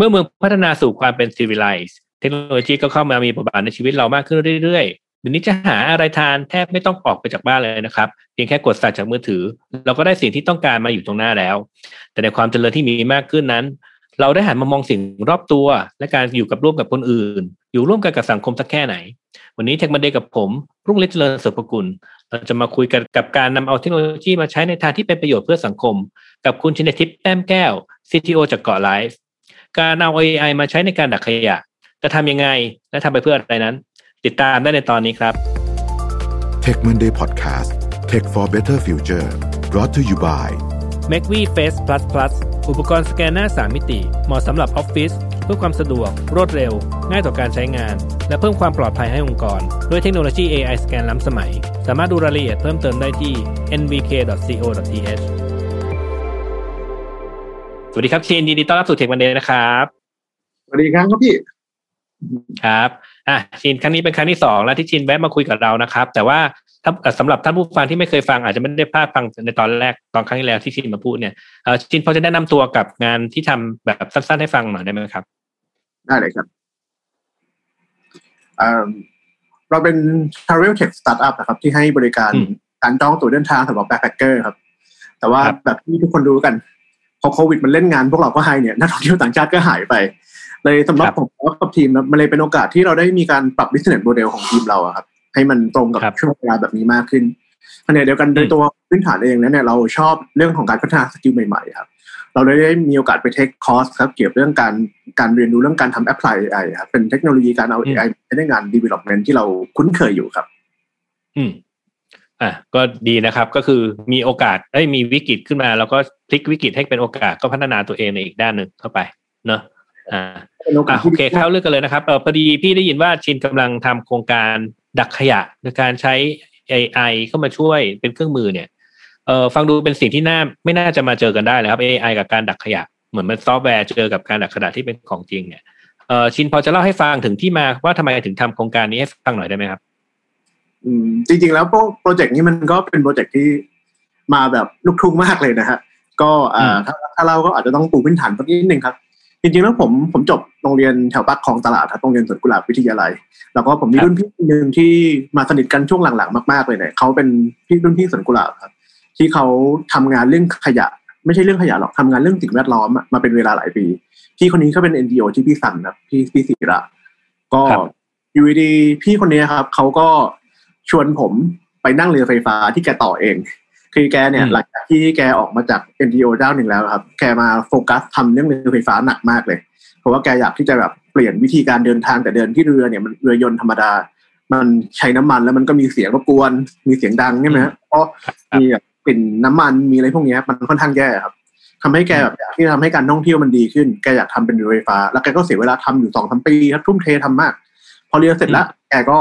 มื่อเมืองพัฒนาสู่ความเป็น civilized เทคโนโลยีก็เข้ามามีบทบาทในชีวิตเรามากขึ้นเรื่อยๆเดี๋ยวนี้จะหาอะไรทานแทบไม่ต้องออกไปจากบ้านเลยนะครับ เพียงแค่กดสั่งจากมือถือ เราก็ได้สิ่งที่ต้องการมาอยู่ตรงหน้าแล้ว แต่ในความเจริญที่มีมากขึ้นนั้น เราได้หันมามองสิ่งรอบตัว และการอยู่กับร่วมกับคนอื่น อยู่ร่วมกันกับสังคมสักแค่ไหน วันนี้เทคมันเดย์กับผมรุ่งฤทธิ์เจริญสริมกุลเราจะมาคุยกันกับการนำเอาเทคโนโลยีมาใช้ในทางที่เป็นประโยชน์เพื่อสังคม กับคุณชินทิพย์แต้มแก้ว CTO จากเกาะไลฟ์ การเอา AI มาใช้ในการดักขยะ จะทำยังไงและทำไปเพื่ออะไรนั้น ติดตามได้ในตอนนี้ครับ Tech Monday Podcast Tech for Better Future brought to you by m a c v Face Plus Plus อุปกรณ์สแกนหน้า 3 มิติ เหมาะสำหรับออฟฟิศเพื่อความสะดวก รวดเร็ว ง่ายต่อการใช้งาน และเพิ่มความปลอดภัยให้องค์กร ด้วยเทคโนโลยี AI สแกนล้ำสมัย สามารถดูรายละเอียดเพิ่มเติมได้ที่ nvk.co.th สวัสดีครับเชนยินดีต้อนรับสู่เทควันเดย์นะครับสวัสดีครับครับพี่ครับอะชินครั้งนี้เป็นครั้งที่สองแล้วที่ชินแวะมาคุยกับเรานะครับ แต่ว่าถ้าสำหรับท่านผู้ฟังที่ไม่เคยฟังอาจจะไม่ได้พลาดฟังในตอนแรกตอนครั้งที่แล้วที่ชินมาพูดเนี่ยเออชินพอจะแนะนำตัวกับงานที่ทำแบบสั้นๆให้ฟังหน่อยได้ไหมครับ ได้เลยครับเอ่อเราเป็น travel tech startup นะครับ ที่ให้บริการอืมการจองตั๋วเดินทางสำหรับ backpacker ครับ แต่ว่าครับแบบที่ทุกคนรู้กัน พอโควิดมันเล่นงานพวกเราก็ให้เนี่ยนักท่องเที่ยวต่างชาติก็หายไปเลยสำหรับผมกับทีมนะมันเลยเป็นโอกาสที่เราได้มีการปรับ business model ของทีมเราอะครับ ให้มันตรงกับครับช่วงเวลาแบบนี้มากขึ้นขณะเดียวกันโดยตัวพื้นฐานเองแล้วเนี่ยเราชอบเรื่องของการพัฒนา skill ใหม่ๆครับเราได้มีโอกาสไป take course ครับเกี่ยวกับเรื่องการการเรียนรู้เรื่องการทำแอปพลาย AI ครับเป็นเทคโนโลยีการเอา AI ใช้ในงาน development ที่เราคุ้นเคยอยู่ครับ อืม อะก็ดีนะครับก็คือมีโอกาสเอ้ยมีวิกฤตขึ้นมา แล้วก็พลิกวิกฤตให้เป็นโอกาสก็พัฒนาตัวเองในอีกด้านหนึ่งเข้าไปเนอะอ่าเป็นโอกาอะสโอเคเข้าเรื่องกันเลยนะครับเออพอดีพี่ได้ยินว่าชินกำลังทำโครงการดักขยะโดยการใช้ AI เข้ามาช่วยเป็นเครื่องมือเนี่ยเออฟังดูเป็นสิ่งที่น่าไม่น่าจะมาเจอกันได้เลยครับ AI กับการดักขยะ เหมือนมันซอฟต์แวร์เจอกับการดักขยะที่เป็นของจริงเนี่ยเออชินพอจะเล่าให้ฟังถึงที่มาว่าทำไมถึงทำโครงการนี้ให้ฟังหน่อยได้ไหมครับอืม จริงๆ แล้ว project นี้มันก็เป็น project ที่มาแบบลูกทุ่งมากเลยนะฮะก็อ่าอืมถ้าถ้าเราก็อาจจะต้องปูพื้นฐานสักนิดนึงครับ จริงๆแล้วผมผมจบโรงเรียนแถวปากคลองตลาดครับโรงเรียนสวนกุหลาบวิทยาลัย แล้วก็ผมมีรุ่นพี่คนหนึ่งที่มาสนิทกันช่วงหลังๆ มากๆเลยเนี่ยเขาเป็นพี่รุ่นพี่สวนกุหลาบครับ ที่เขาทำงานเรื่องขยะ ไม่ใช่เรื่องขยะหรอกทำงานเรื่องสิ่งแวดล้อมอะมาเป็นเวลาหลายปีพี่คนนี้เขาเป็น NGO ที่พี่สันครับพี่พี่ศิระก็ครับอยู่ดีๆพี่คนนี้ครับเขาก็ ชวนผมไปนั่งเรือไฟฟ้าที่แกต่อเอง คือแกเนี่ยอืมหลังจากที่แกออกมาจาก NGO เจ้าหนึ่งแล้วครับ แกมาโฟกัสทำเรื่องเรือไฟฟ้าหนักมากเลย เพราะว่าแกอยากที่จะแบบเปลี่ยนวิธีการเดินทางแต่เดินที่เรือเนี่ยมันเรือยนต์ธรรมดา มันใช้น้ำมันแล้วมันก็มีเสียงรบกวน มีเสียงดังใช่ไหมฮะเพราะครับมีแบบกลิ่นน้ำมันมีอะไรพวกเนี้ยมันค่อนข้างแย่ครับทำให้แกแบบอยากที่จะทำให้การท่องเที่ยวมันดีขึ้น แกอยากทำเป็นเรือไฟฟ้า แล้วแกก็เสียเวลาทำอยู่สองสามปีครับทุ่มเททำมาก พอเรือเสร็จแล้วแกก็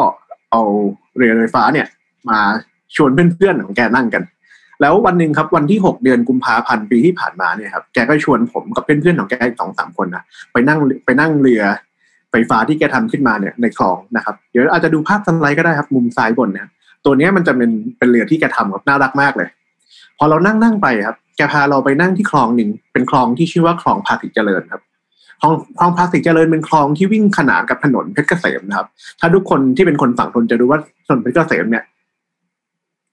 เอาเรือไฟฟ้าเนี่ย มาชวนเพื่อนๆของแกนั่งกัน แล้ววันหนึ่งครับวันที่หกเดือนกุมภาพันธ์ปีที่ผ่านมาเนี่ยครับแกก็ชวนผมกับเพื่อนๆของแกอีกสองสามคนนะไปนั่งไปนั่งเรือไฟฟ้าที่แกทำขึ้นมาเนี่ยในคลองนะครับ เดี๋ยวอาจจะดูภาพสไลด์ก็ได้ครับ มุมซ้ายบนนะตัวนี้มันจะเป็นเป็นเรือที่แกทำครับน่ารักมากเลย พอเรานั่งนั่งไปครับ แกพาเราไปนั่งที่คลองหนึ่งเป็นคลองที่ชื่อว่าคลองภาษีเจริญครับ คลองคลองภาษีเจริญเป็นคลองที่วิ่งขนานกับถนนเพชรเกษมนะครับ ถ้าทุกคนที่เป็นคนฝั่งทนจะรู้ว่าถนนเพชรเกษมเนี่ย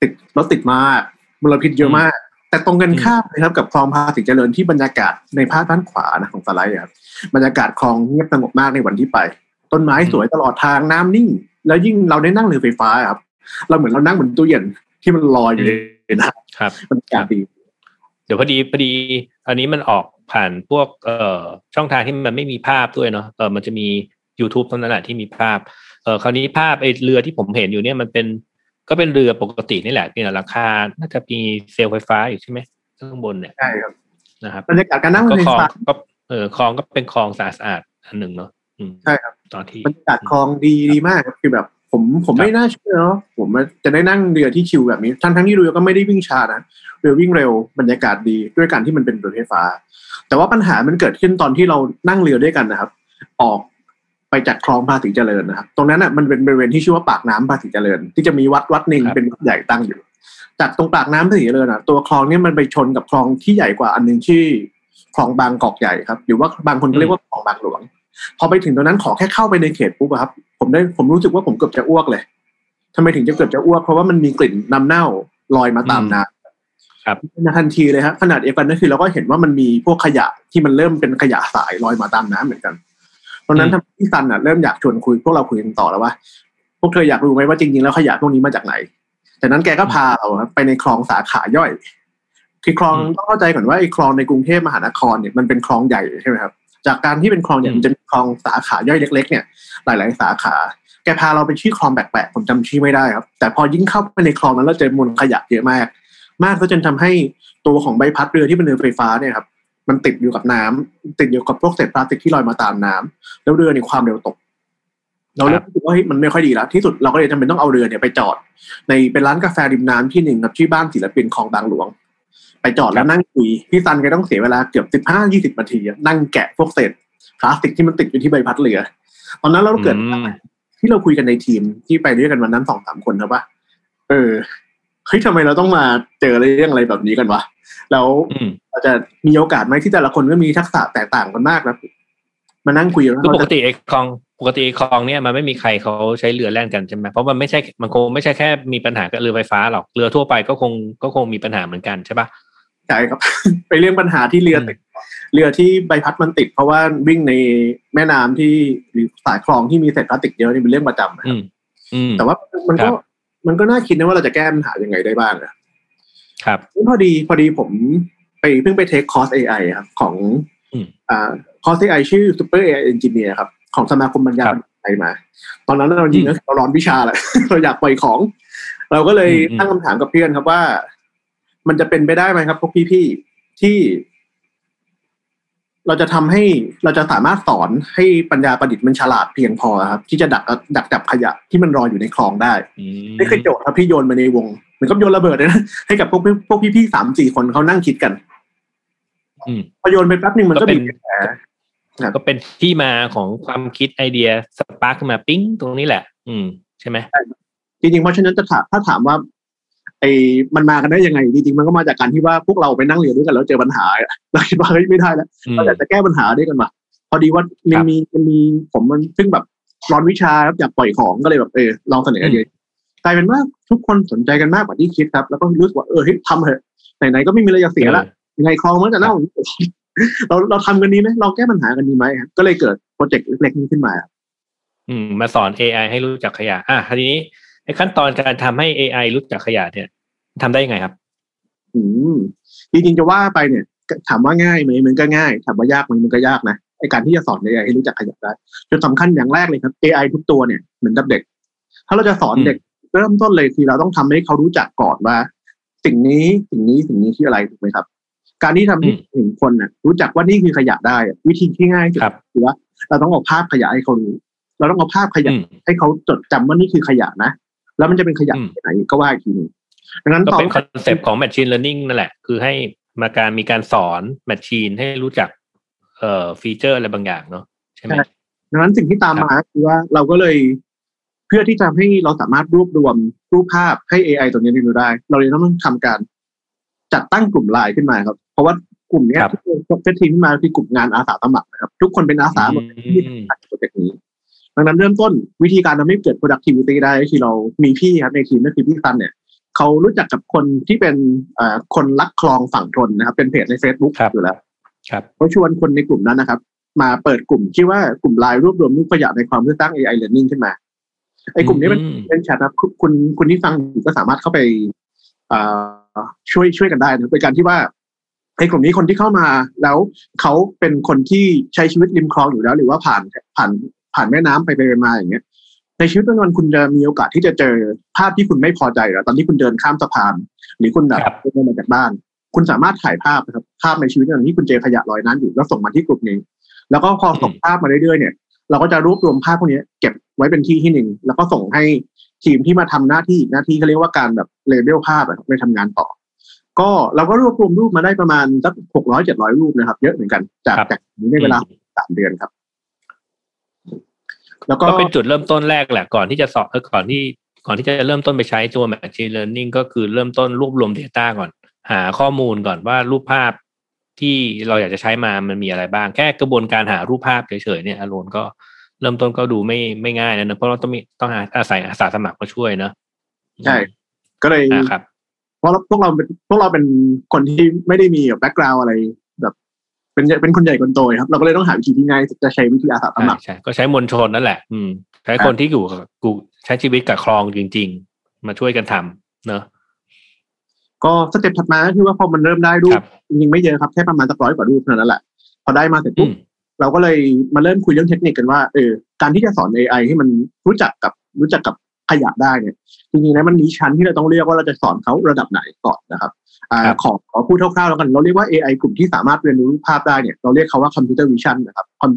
ติดรถติดมากมลพิษเยอะมาก แต่ตรงกันข้ามนะครับ กับคลองภาษีเจริญที่บรรยากาศในภาพด้านขวานะของสไลด์อะครับบรรยากาศคลองเงียบสงบมากในวันที่ไป ต้นไม้สวยตลอดทางน้ำนิ่ง แล้วยิ่งเราได้นั่งเรือไฟฟ้าอะครับ เราเหมือนเรานั่งบนตู้เย็นที่มันลอยอยู่ในน้ครับำบรรยากาศดี เดี๋ยวพอดีพอดี อันนี้มันออกผ่านพวกเอ่อช่องทางที่มันไม่มีภาพด้วยเนาะเออมันจะมี YouTube เท่านั้นแหละที่มีภาพเออคราวนี้ภาพไอ้เรือที่ผมเห็นอยู่เนี่ยมันเป็นก็เป็นเรือปกตินี่แหละเนี่ยราคาน่าจะมีเซลล์ไฟฟ้าอยู่ใช่ไหมข้างบนเนี่ยใช่ครับนะครับบรรยากาศการนั่งก็เรือคลไฟองฟ้าก็เออคลองก็เป็นคลองสะอาดๆอันหนึ่งเนาะอืมใช่ครับตอนที่บรรยากาศคลองดีดีมากครับคือแบบ ผมผมไม่น่าเชื่อเนาะผมจะได้นั่งเรือที่ชิลแบบนี้ ทั้งทั้งที่เรือก็ไม่ได้วิ่งช้านะเรือวิ่งเร็วบรรยากาศดีด้วยการที่มันเป็นเรือไฟฟ้า แต่ว่าปัญหามันเกิดขึ้นตอนที่เรานั่งเรือด้วยกันนะครับ ออกไปจากคลองภาษีเจริญนะครับ ตรงนั้นอะมันเป็นบริเวณที่ชื่อว่าปากน้ำภาษีเจริญ ที่จะมีวัดวัดหนึ่งเป็นวัดใหญ่ตั้งอยู่ จากตรงปากน้ำภาษีเจริญอะตัวคลองเนี่ยมันไปชนกับคลองที่ใหญ่กว่าอันหนึ่งที่คลองบางกอกใหญ่ครับ หรือว่าบางคนก็เรียกว่าคลองบางหลวง พอไปถึงตรงนั้นขอแค่เข้าไปในเขตปุ๊บอะครับ ผมได้ผมรู้สึกว่าผมเกือบจะอ้วกเลยทำไมถึงจะเกือบจะอ้วก เพราะว่ามันมีกลิ่นน้ำเน่าลอยมาตามน้ำครับในทันทีเลยครับขนาดเดียวกันนั่นคือเราก็เห็นว่ามันมีพวกขยะที่มันเริ่มเป็นขยะสายลอยมาตามน้ำเหมือนกันตอนนั้นทำให้พี่ซันอะเริ่มอยากชวนคุยพวกเราคุยกันต่อแล้วว่าพวกเธออยากรู้ไหมว่าจริงๆแล้วขยะพวกนี้มาจากไหนจากนั้นแกก็พาเราครับไปในคลองสาขาย่อยคือคลองอืมต้องเข้าใจก่อนว่าไอ้คลองในกรุงเทพมหานครเนี่ยมันเป็นคลองใหญ่ใช่ไหมครับ จากการที่เป็นคลองใหญ่อืมมันจะมีคลองสาขาย่อยเล็ก ๆ เนี่ย หลาย ๆ สาขา แกพาเราไปชื่อคลองแปลกๆผมจำชื่อไม่ได้ครับ แต่พอยิ่งเข้าไปในคลองนั้นเราเจอมวลขยะเยอะมาก มากซะจนทำให้ตัวของใบพัดเรือที่เป็นเรือไฟฟ้าเนี่ยครับมันติดอยู่กับน้ำติดอยู่กับพวกเศษพลาสติกที่ลอยมาตามน้ำแล้วเรือเนี่ยความเร็วตก เราเริ่มรู้สึกว่าเฮ้ยมันไม่ค่อยดีแล้วที่สุดเราก็เลยจำเป็นต้องเอาเรือเนี่ยไปจอด ในเป็นร้านกาแฟริมน้ำที่หนึ่งครับที่บ้านศิลปินคลองบางหลวง ไปจอดแล้วนั่งคุยพี่ซันก็ต้องเสียเวลาเกือบสิบห้ายี่สิบนาทีอะนั่งแกะพวกเศษพลาสติกที่มันติดอยู่ที่ใบพัดเรือ ตอนนั้นเราเกิดอืมที่เราคุยกันในทีมที่ไปด้วยกันวันนั้นสองสามคนครับว่าเออเฮ้ยทำไมเราต้องมาเจอเรื่องอะไรแบบนี้กันวะแล้วอืมเราจะมีโอกาสไหมที่แต่ละคนก็มีทักษะแตกต่างกันมากนะมานั่งคุยกันว่าคือปเรากจะติไอ้คลองปกติไอ้คลองเนี่ยมันไม่มีใครเขาใช้เรือแล่นกันใช่ไหมเพราะมันไม่ใช่มันคงไม่ใช่แค่มีปัญหากับเรือไฟฟ้าหรอกเรือทั่วไปก็คงก็คงมีปัญหาเหมือนกันใช่ปะ ใช่ครับ ไปเรื่องปัญหาที่เรือติดเรือที่ใบพัดมันติด เพราะว่าวิ่งในแม่น้ำที่หรือสายคลองที่มีเศษพลาสติกเยอะนี่เป็นเรื่องประจำนะคอืรับมอืมแต่ว่ามันก็ครับมันก็น่าคิดนะว่าเราจะแก้ปัญหายังไงได้บ้างอะครับพอดีพอดีผมไปเพิ่งไปเทคคอร์ส AI ครับของอืมอ่าคอร์ส AI ชื่อ Super AI Engineer ครับ ของสมาคมปัญญาครับไทยมา ตอนนั้นเราจริงๆก็เราร้อนวิชาแหละเราอยากปล่อยของ เราก็เลยอืมตั้งคำถามกับเพื่อนครับว่า มันจะเป็นไปได้ไหมครับพวกพี่ๆที่ เราจะทำให้เราจะสามารถสอนให้ปัญญาประดิษฐ์มันฉลาดเพียงพอครับ ที่จะดักดักจับขยะที่มันรออยู่ในคลองได้อืมนี่คือโจทย์ครับพี่โยนมาในวงเหมือนกับโยนระเบิดเลยนะให้กับพวกพี่พวกพี่ๆสามสี่คนเขานั่งคิดกันอืมพอโยนไปแป๊บหนึ่งมันก็ก็เป็มีนแผลครับก็เป็นที่มาของความคิดไอเดีย spark ขึ้นมาปิ้งตรงนี้แหละ อืม ใช่ไหมจริงๆเพราะฉะนั้นจะถามถ้าถามว่าไอ้ มันมากันได้ยังไงจริงๆมันก็มาจากการที่ว่าพวกเราไปนั่งเรียนด้วยกันแล้วเจอปัญหาเราคิดว่าเฮ้ยไม่ได้แล้วอืมเราอยากจะแก้ปัญหาด้วยกันว่ะพอดีว่าคมัรันบมีมันมีผมมันซึ่งแบบร้อนวิชาครับอยากปล่อยของก็เลยแบบเออลองเสนอไอเดียกลายเป็นว่าทุกคนสนใจกันมากกว่าที่คิดครับ แล้วก็รู้สึกว่าเออเฮ้ยทำเถอะไหนๆก็ไม่มีอะไรจะเสียละยังไงคลองมันจะเน่าเราเราทำกันดีไหมเราแก้ปัญหากันดีไหมครับก็เลยเกิดโปรเจกต์เล็กๆนี้ขึ้นมาครับอืมมาสอน AI ให้รู้จักขยะ อะทีนี้ไอ้ขั้นตอนการทำให้ AI รู้จักขยะเนี่ย ทำได้ยังไงครับ อืมจริงๆจะว่าไปเนี่ย ถามว่าง่ายไหมมันก็ง่าย ถามว่ายากไหมมันก็ยากนะไอการที่จะสอน AI ให้รู้จักขยะได้จุดสำคัญอย่างแรกเลยครับ AI ทุกตัวเนี่ยเหมือนกับเด็ก ถ้าเราจะสอนอืมเด็กเริ่มต้นเลยคือเราต้องทำให้เขารู้จักก่อนว่า สิ่งนี้สิ่งนี้สิ่งนี้คืออะไรถูกไหมครับ การที่ทำให้หนึ่งคนน่ะ รู้จักว่านี่คือขยะได้อะวิธีที่ง่ายที่สุดครับคือว่าเราต้องเอาภาพขยะให้เขารู้เราต้องเอาภาพขยะอืมให้เขาจดจำว่านี่คือขยะนะแล้วมันจะเป็นขยะอืมที่ไหนก็ว่าอีกทีหนึ่ง ดังนั้นก็ตอนเป็นคอนเซปต์ของ Machine Learning นั่นแหละ คือให้มาการมีการสอน machine ให้รู้จักเอ่อ feature อะไรบางอย่างเนาะใช่ไหมดังนั้นสิ่งที่ตามมาคือว่าเราก็เลยเพื่อที่จะให้เราสามารถรวบรวมรูปภาพให้ AI ตัวนี้เรียนรู้ได้ เราเลยต้องทำการจัดตั้งกลุ่มไลน์ขึ้นมาครับ เพราะว่ากลุ่มเนี้ยครับที่เซตทีมขึ้นมาคือกลุ่มงานอาสาสมัครนะครับ ทุกคนเป็นอาสาหมดที่อืมทำโปรเจกต์นี้ดังนั้นเริ่มต้นวิธีการทำให้เกิด productivity ได้ก็คือเรามีพี่ครับในทีมก็คือพี่ซันเนี่ย เขารู้จักกับคนที่เป็นเอ่อคนรักคลองฝั่งทนนะครับ เป็นเพจใน Facebook ครับอยู่แล้วครับเขาชวนคนในกลุ่มนั้นนะครับ มาเปิดกลุ่มชื่อว่ากลุ่มไลน์รวบรวมรูปขยะในความเพื่อสร้าง AI Learning ขึ้นมาไอ้กลุ่มนี้เป็นอืมเป็นแชทนะครับคุณคุณคุณที่ฟังอยู่ก็สามารถเข้าไปเอ่อช่วยช่วยกันได้นะโดยการที่ว่าไอ้กลุ่มนี้คนที่เข้ามาแล้วเขาเป็นคนที่ใช้ชีวิตริมคลองอยู่แล้ว หรือว่าผ่านผ่านผ่านแม่น้ำไปไปมาอย่างเงี้ย ในชีวิตประจำวันคุณจะมีโอกาสที่จะเจอภาพที่คุณไม่พอใจแล้วตอนที่คุณเดินข้ามสะพาน หรือคุณแบบครับเดินมาจากบ้าน คุณสามารถถ่ายภาพนะครับภาพในชีวิตประจำวันที่คุณเจอขยะลอยน้ำอยู่แล้วส่งมาที่กลุ่มนี้ แล้วก็พอส่งภาพมาเรื่อยๆเนี่ย เราก็จะรวบรวมภาพพวกนี้เก็บไว้เป็นที่ที่หนึ่งแล้วก็ส่งให้ทีมที่มาทำหน้าที่หน้าที่เขาเรียกว่าการแบบเลเบลภาพอะครับไปทำงานต่อ ก็เราก็รวบรวมรูปมาได้ประมาณสักหกร้อยเจ็ดร้อยรูปนะครับ เยอะเหมือนกันจากครับจากนี้ในเวลาสามเดือนครับ แล้วก็ก็เป็นจุดเริ่มต้นแรกแหละก่อนที่จะสอบเออก่อนที่ก่อนที่จะเริ่มต้นไปใช้ตัว Machine Learning ก็คือเริ่มต้นรวบรวม Data ก่อน หาข้อมูลก่อนว่ารูปภาพที่เราอยากจะใช้มามันมีอะไรบ้าง แค่กระบวนการหารูปภาพเฉยๆเนี่ยอารมณ์ก็เริ่มต้นก็ดูไม่ไม่ง่ายนะเพราะเราต้องมีต้องหาอาศัยอาสาสมัครมาช่วยเนาะใช่ ก็เลยนะครับ เพราะพวกเราเป็นพวกเราเป็นคนที่ไม่ได้มีแบบ background อะไรแบบ เป็นเป็นคนใหญ่คนโตครับ เราก็เลยต้องหาวิธีที่ง่ายจะใช้วิธีอาสาสมัครใช่ใช่ก็ใช้มวลชนนั่นแหละ อืม ใช้คนที่อยู่กับกูใช้ชีวิตกับคลองจริง ๆ มาช่วยกันทำเนอะก็ step ถัดมาก็คือว่าพอมันเริ่มได้รูปครับจริงๆไม่เยอะครับแค่ประมาณสักร้อยกว่ารูปเท่านั้นแหละพอได้มาเสร็จปุ๊บอืมเราก็เลยมาเริ่มคุยเรื่องเทคนิคกันว่าเออการที่จะสอน AI ให้มันรู้จักกับรู้จักกับ ขยะได้เนี่ยจริงๆแล้วมันมีชั้นที่เราต้องเรียกว่าเราจะสอนเขาระดับไหนก่อนนะครับอ่าครับขอขอพูดคร่าวๆแล้วกันเราเรียกว่า AI กลุ่มที่สามารถเรียนรู้รูปภาพได้เนี่ยเราเรียกเขาว่า computer vision นะครับคอม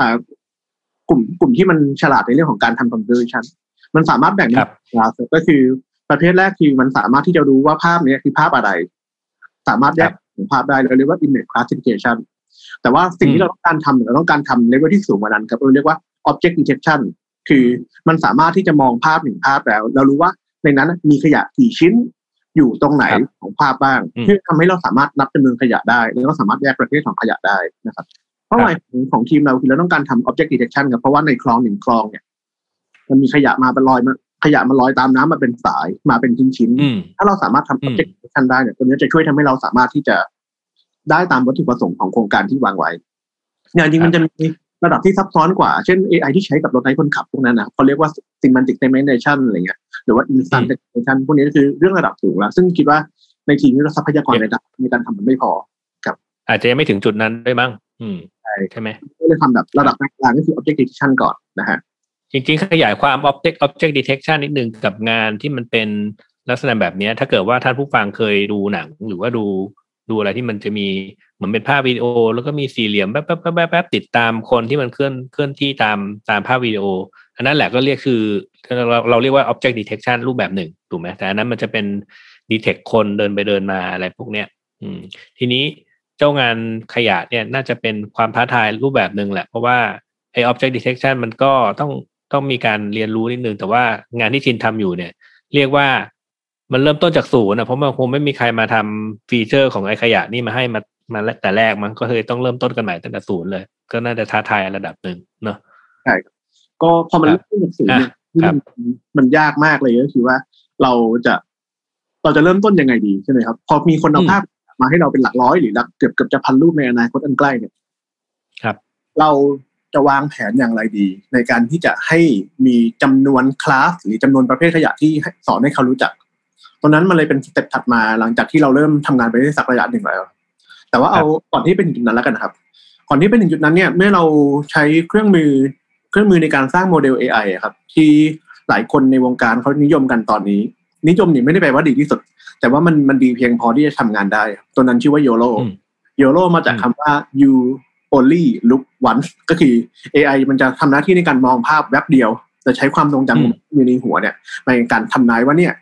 อ่ากลุ่มกลุ่มที่มันฉลาดในเรื่องของการทำ computer vision มันสามารถแบ่งครับเป็นก็คือประเภทแรกคือมันสามารถที่จะรู้ว่าภาพเนี้ยคือภาพอะไร สามารถแยกของภาพได้เราเรียกว่า image classification แต่ว่าสิ่งอืมที่เราต้องการทำเนี่ยเราต้องการทำเลเวลที่สูงกว่านั้นครับเราเรียกว่า object detection คือมันสามารถที่จะมองภาพหนึ่งภาพแล้ว เรารู้ว่าในนั้นมีขยะกี่ชิ้นอยู่ตรงไหนครับของภาพบ้างอืมเพื่อทำให้เราสามารถนับจำนวนขยะได้ แล้วก็สามารถแยกประเภทของขยะได้นะครับเป้าหมายของของทีมเราคือเราต้องการทำ object detection ครับเพราะว่าในคลองหนึ่งคลองเนี่ย มันมีขยะมาเป็นลอยมาขยะมันลอยตามน้ำมาเป็นสายมาเป็นชิ้นๆอืมถ้าเราสามารถทำอืม object detection ได้เนี่ยตัวนี้จะช่วยทำให้เราสามารถที่จะได้ตามวัตถุประสงค์ของโครงการที่วางไว้อย่างจริงมันจะมี ระดับที่ซับซ้อนกว่า เช่น AI ที่ใช้กับรถไร้คนขับพวกนั้นนะเขาเรียกว่า semantic segmentation อะไรเงี้ยหรือว่า instant segmentation พวกนี้ก็คือเรื่องระดับสูงแล้ว ซึ่งคิดว่าในทีมนี้เราทรัพยากรในการในการทำมันไม่พออาจจะยังไม่ถึงจุดนั้นด้วยมั้งอืมใช่ใช่ไหมก็เลยทำแบบระดับกลางๆก็คือ object detection ก่อนนะฮะจริงๆ ขยายความ object object detection นิดนึงกับงานที่มันเป็นลักษณะแบบเนี้ยถ้าเกิดว่าท่านผู้ฟังเคยดูหนังหรือว่าดู ดูอะไรที่มันจะมีเหมือนเป็นภาพวิดีโอ แล้วก็มีสี่เหลี่ยมแป๊บแป๊บแป๊บแป๊บแป๊บติดตามคนที่มันเคลื่อนเคลื่อนที่ตามตามภาพวิดีโอ อันนั้นแหละก็เรียกคือเราเราเรียกว่า object detection รูปแบบหนึ่งถูกไหมแต่อันนั้นมันจะเป็น detect คนเดินไปเดินมาอะไรพวกเนี้ย อืม ทีนี้เจ้างานขยะเนี่ยน่าจะเป็นความท้าทายรูปแบบหนึ่งแหละ เพราะว่าไอ้ object detection มันก็ต้องต้องมีการเรียนรู้นิดนึง แต่ว่างานที่ชินทำอยู่เนี่ย เรียกว่า มันเริ่มต้นจากศูนย์นะเพราะมันคงไม่มีใครมาทำฟีเจอร์ของไอ้ขยะนี่มาให้มามาแต่แรกมันก็เลยต้องเริ่มต้นกันใหม่ตั้งแต่ศูนย์เลย ก็น่าจะท้าทายระดับหนึ่งเนาะก็พอมันครับเริ่มจากศูนย์เนี่ยอะครับมันมันยากมากเลยก็คือว่าเราจะเราจะเริ่มต้นยังไงดีใช่ไหมครับ พอมีคนเอาภาพมาให้เราเป็นหลักร้อยหรือหลักเกือบเกือบจะพันรูปในอนาคตอันใกล้เนี่ยครับ เราจะวางแผนอย่างไรดี ในการที่จะให้มีจำนวนคลาสหรือจำนวนประเภทขยะที่ให้สอนให้เขารู้จัก ตรงนั้นมันเลยเป็นสเต็ปถัดมาหลังจากที่เราเริ่มทำงานไปได้สักระยะหนึ่งแล้ว แต่ว่าเอาก่อนที่เป็นจุดนั้นแล้วกันนะครับ ก่อนที่เป็นถึงจุดนั้นเนี่ยเมื่อเราใช้เครื่องมือเครื่องมือในการสร้างโมเดล AI อะครับ ที่หลายคนในวงการเขานิยมกันตอนนี้ นิยมนี่ไม่ได้แปลว่าดีที่สุด แต่ว่ามันมันดีเพียงพอที่จะทำงานได้ครับตัวนั้นชื่อว่า YOLO อืม YOLO มาจากคำว่า you only look once ก็คือ AI มันจะทำหน้าที่ในการมองภาพแวบเดียวจะใช้ความทรงจำอืมอยู่ในหัวเนี่ยในการทำนายว่าเนี่ย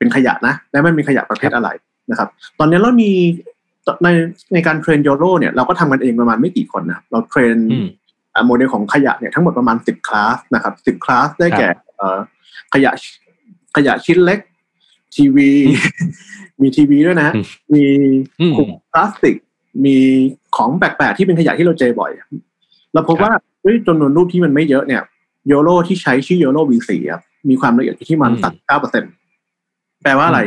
เป็นขยะนะ และมันมีขยะประเภทอะไรนะครับ ตอนนี้เรามีในในการเทรนโยโ o เนี่ยเราก็ทำกันเองประมาณไม่กี่คนนะครับเราเทรนอืมอ่าโมเดลของขยะเนี่ยทั้งหมดประมาณสิบคลาสนะครับสิบคลาสได้แก่เอ่อขยะขยะชิ้นเล็ก ทีวี มีทีวีด้วยนะอืมมีอืมขวดพลาสติก มีของแปลกๆที่เป็นขยะที่เราเจอบ่อย เราพบว่าเฮ้ยจำนวนรูปที่มันไม่เยอะเนี่ยโยโ o ที่ใช้ชื่อโยโ o V4 ครับมีความละเอียดอยู่ที่ประมันอืมสามเก้าเปอร์เซ็น แปลว่าอะไร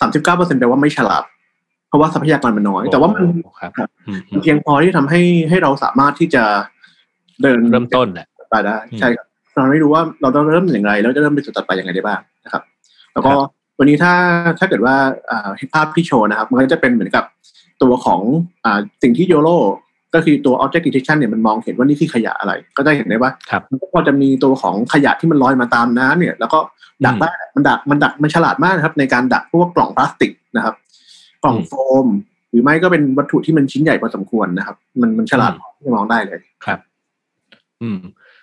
สามสิบเก้าเปอร์เซ็นแปลว่าไม่ฉลาด เพราะว่าทรัพยากรมันน้อย แต่ว่ามันโอ้ครับครับอืมอืมันมเพียงพอที่ทำให้ให้เราสามารถที่จะเดินเริ่มต้นแหละไปได้อืมใช่ครับเราไม่รู้ว่าเราต้องเริ่มอย่างไร แล้วจะเริ่มไปจุดต่อไปยังไงได้บ้างนะครับ แล้วก็ครับตัวนี้ถ้าถ้าเกิดว่าอ่าเห็นภาพที่โชว์นะครับ มันก็จะเป็นเหมือนกับตัวของอ่าสิ่งที่โยโ o ก็คือตัว object detection เนี่ยมันมองเห็นว่านี่คือขยะอะไร ก็จะเห็นได้ว่าครับมันก็พอจะมีตัวของขยะที่มันลอยมาตามน้ำเนี่ย แล้วก็ดักอืมได้มันดักมันดักมันฉลาดมากนะครับ ในการดักพวกกล่องพลาสติกนะครับ กล่องอืมโฟม หรือไม่ก็เป็นวัตถุที่มันชิ้นใหญ่พอสมควรนะครับ มันมันฉลาดอืมที่จะมองได้เลยครับ อืม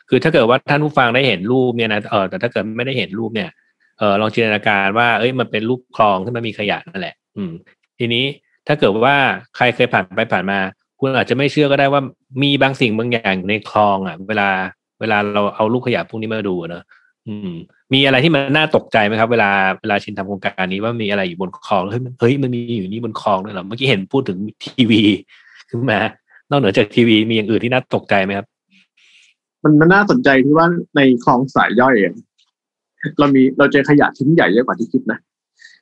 คือถ้าเกิดว่าท่านผู้ฟังได้เห็นรูปเนี่ยนะเออแต่ถ้าเกิดไม่ได้เห็นรูปเนี่ยเออลองจินตนาการว่าเอ้ยมันเป็นรูปคลองที่มันมีขยะนั่นแหละ อืม ทีนี้ถ้าเกิดว่าใครเคยผ่านไปผ่านมา คุณอาจจะไม่เชื่อก็ได้ว่ามีบางสิ่งบางอย่างอยู่ในคลองอะ เวลาเวลาเราเอารูปขยะพวกนี้มาดูเนอะอืม มีอะไรที่มันน่าตกใจไหมครับ เวลาเวลาชินทำโครงการนี้ว่ามีอะไรอยู่บนคลองเฮ้ยมันเฮ้ยมันมีอยู่นี่บนคลองด้วยเหรอเมื่อกี้เห็นพูดถึงทีวีขึ้นมานอกเหนือจากทีวีมีอย่างอื่นที่น่าตกใจไหมครับ มันมันน่าสนใจที่ว่าในคลองสายย่อยอะเรามีเราเจอขยะชิ้นใหญ่เยอะกว่าที่คิดนะ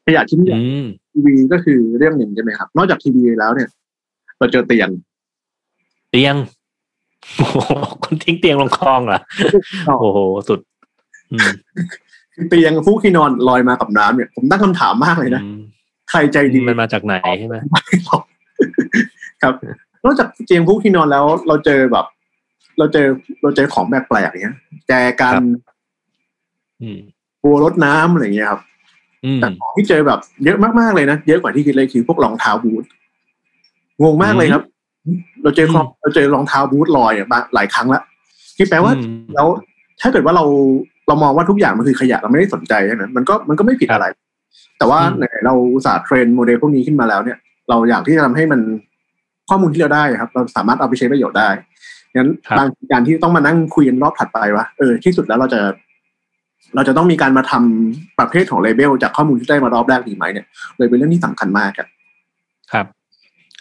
ขยะชิ้นใหญ่อืมทีวีก็คือเรื่องหนึ่งใช่ไหมครับ นอกจากทีวีแล้วเนี่ย เราเจอเตียง เตียงโอ้โหคนทิ้งเตียงลงคลองเหรอโอ้โหสุดอืมเตียงฟูกที่นอนลอยมากับน้ำเนี่ย ผมตั้งคำถามมากเลยนะอืมใครใจดีมันมาจากไหนใช่ไหมครับ นอกจากเตียงฟูกที่นอนแล้ว เราเจอแบบ เราเจอเราเจอของแปลกๆอย่างเงี้ยแจกันอืมบัวรดน้ำอะไรอย่างเงี้ยครับอืมแต่ของที่เจอแบบ เยอะมากๆเลยนะเยอะกว่าที่คิดเลยคือพวกรองเท้าบูทงงมากเลยครับ เราเจอของเราเจอรองเท้าบูทลอยอะมาหลายครั้งละที่แปลว่าอืมแล้วถ้าเกิดว่าเราเรามองว่าทุกอย่างมันคือขยะเราไม่ได้สนใจใช่ไหมมันก็มันก็ไม่ผิดอะไร แต่ว่าอืมไหนเราอุตส่าห์ train model พวกนี้ขึ้นมาแล้วเนี่ย เราอยากที่จะทำให้มันข้อมูลที่เราได้ครับ เราสามารถเอาไปใช้ประโยชน์ได้งั้นบางการที่ต้องมานั่งคุยกันรอบถัดไปว่าเออที่สุดแล้วเราจะ เราจะต้องมีการมาทำประเภทของ label จากข้อมูลที่ได้มารอบแรกดีไหมเนี่ยเลยเป็นเรื่องที่สำคัญมากครับ ครับ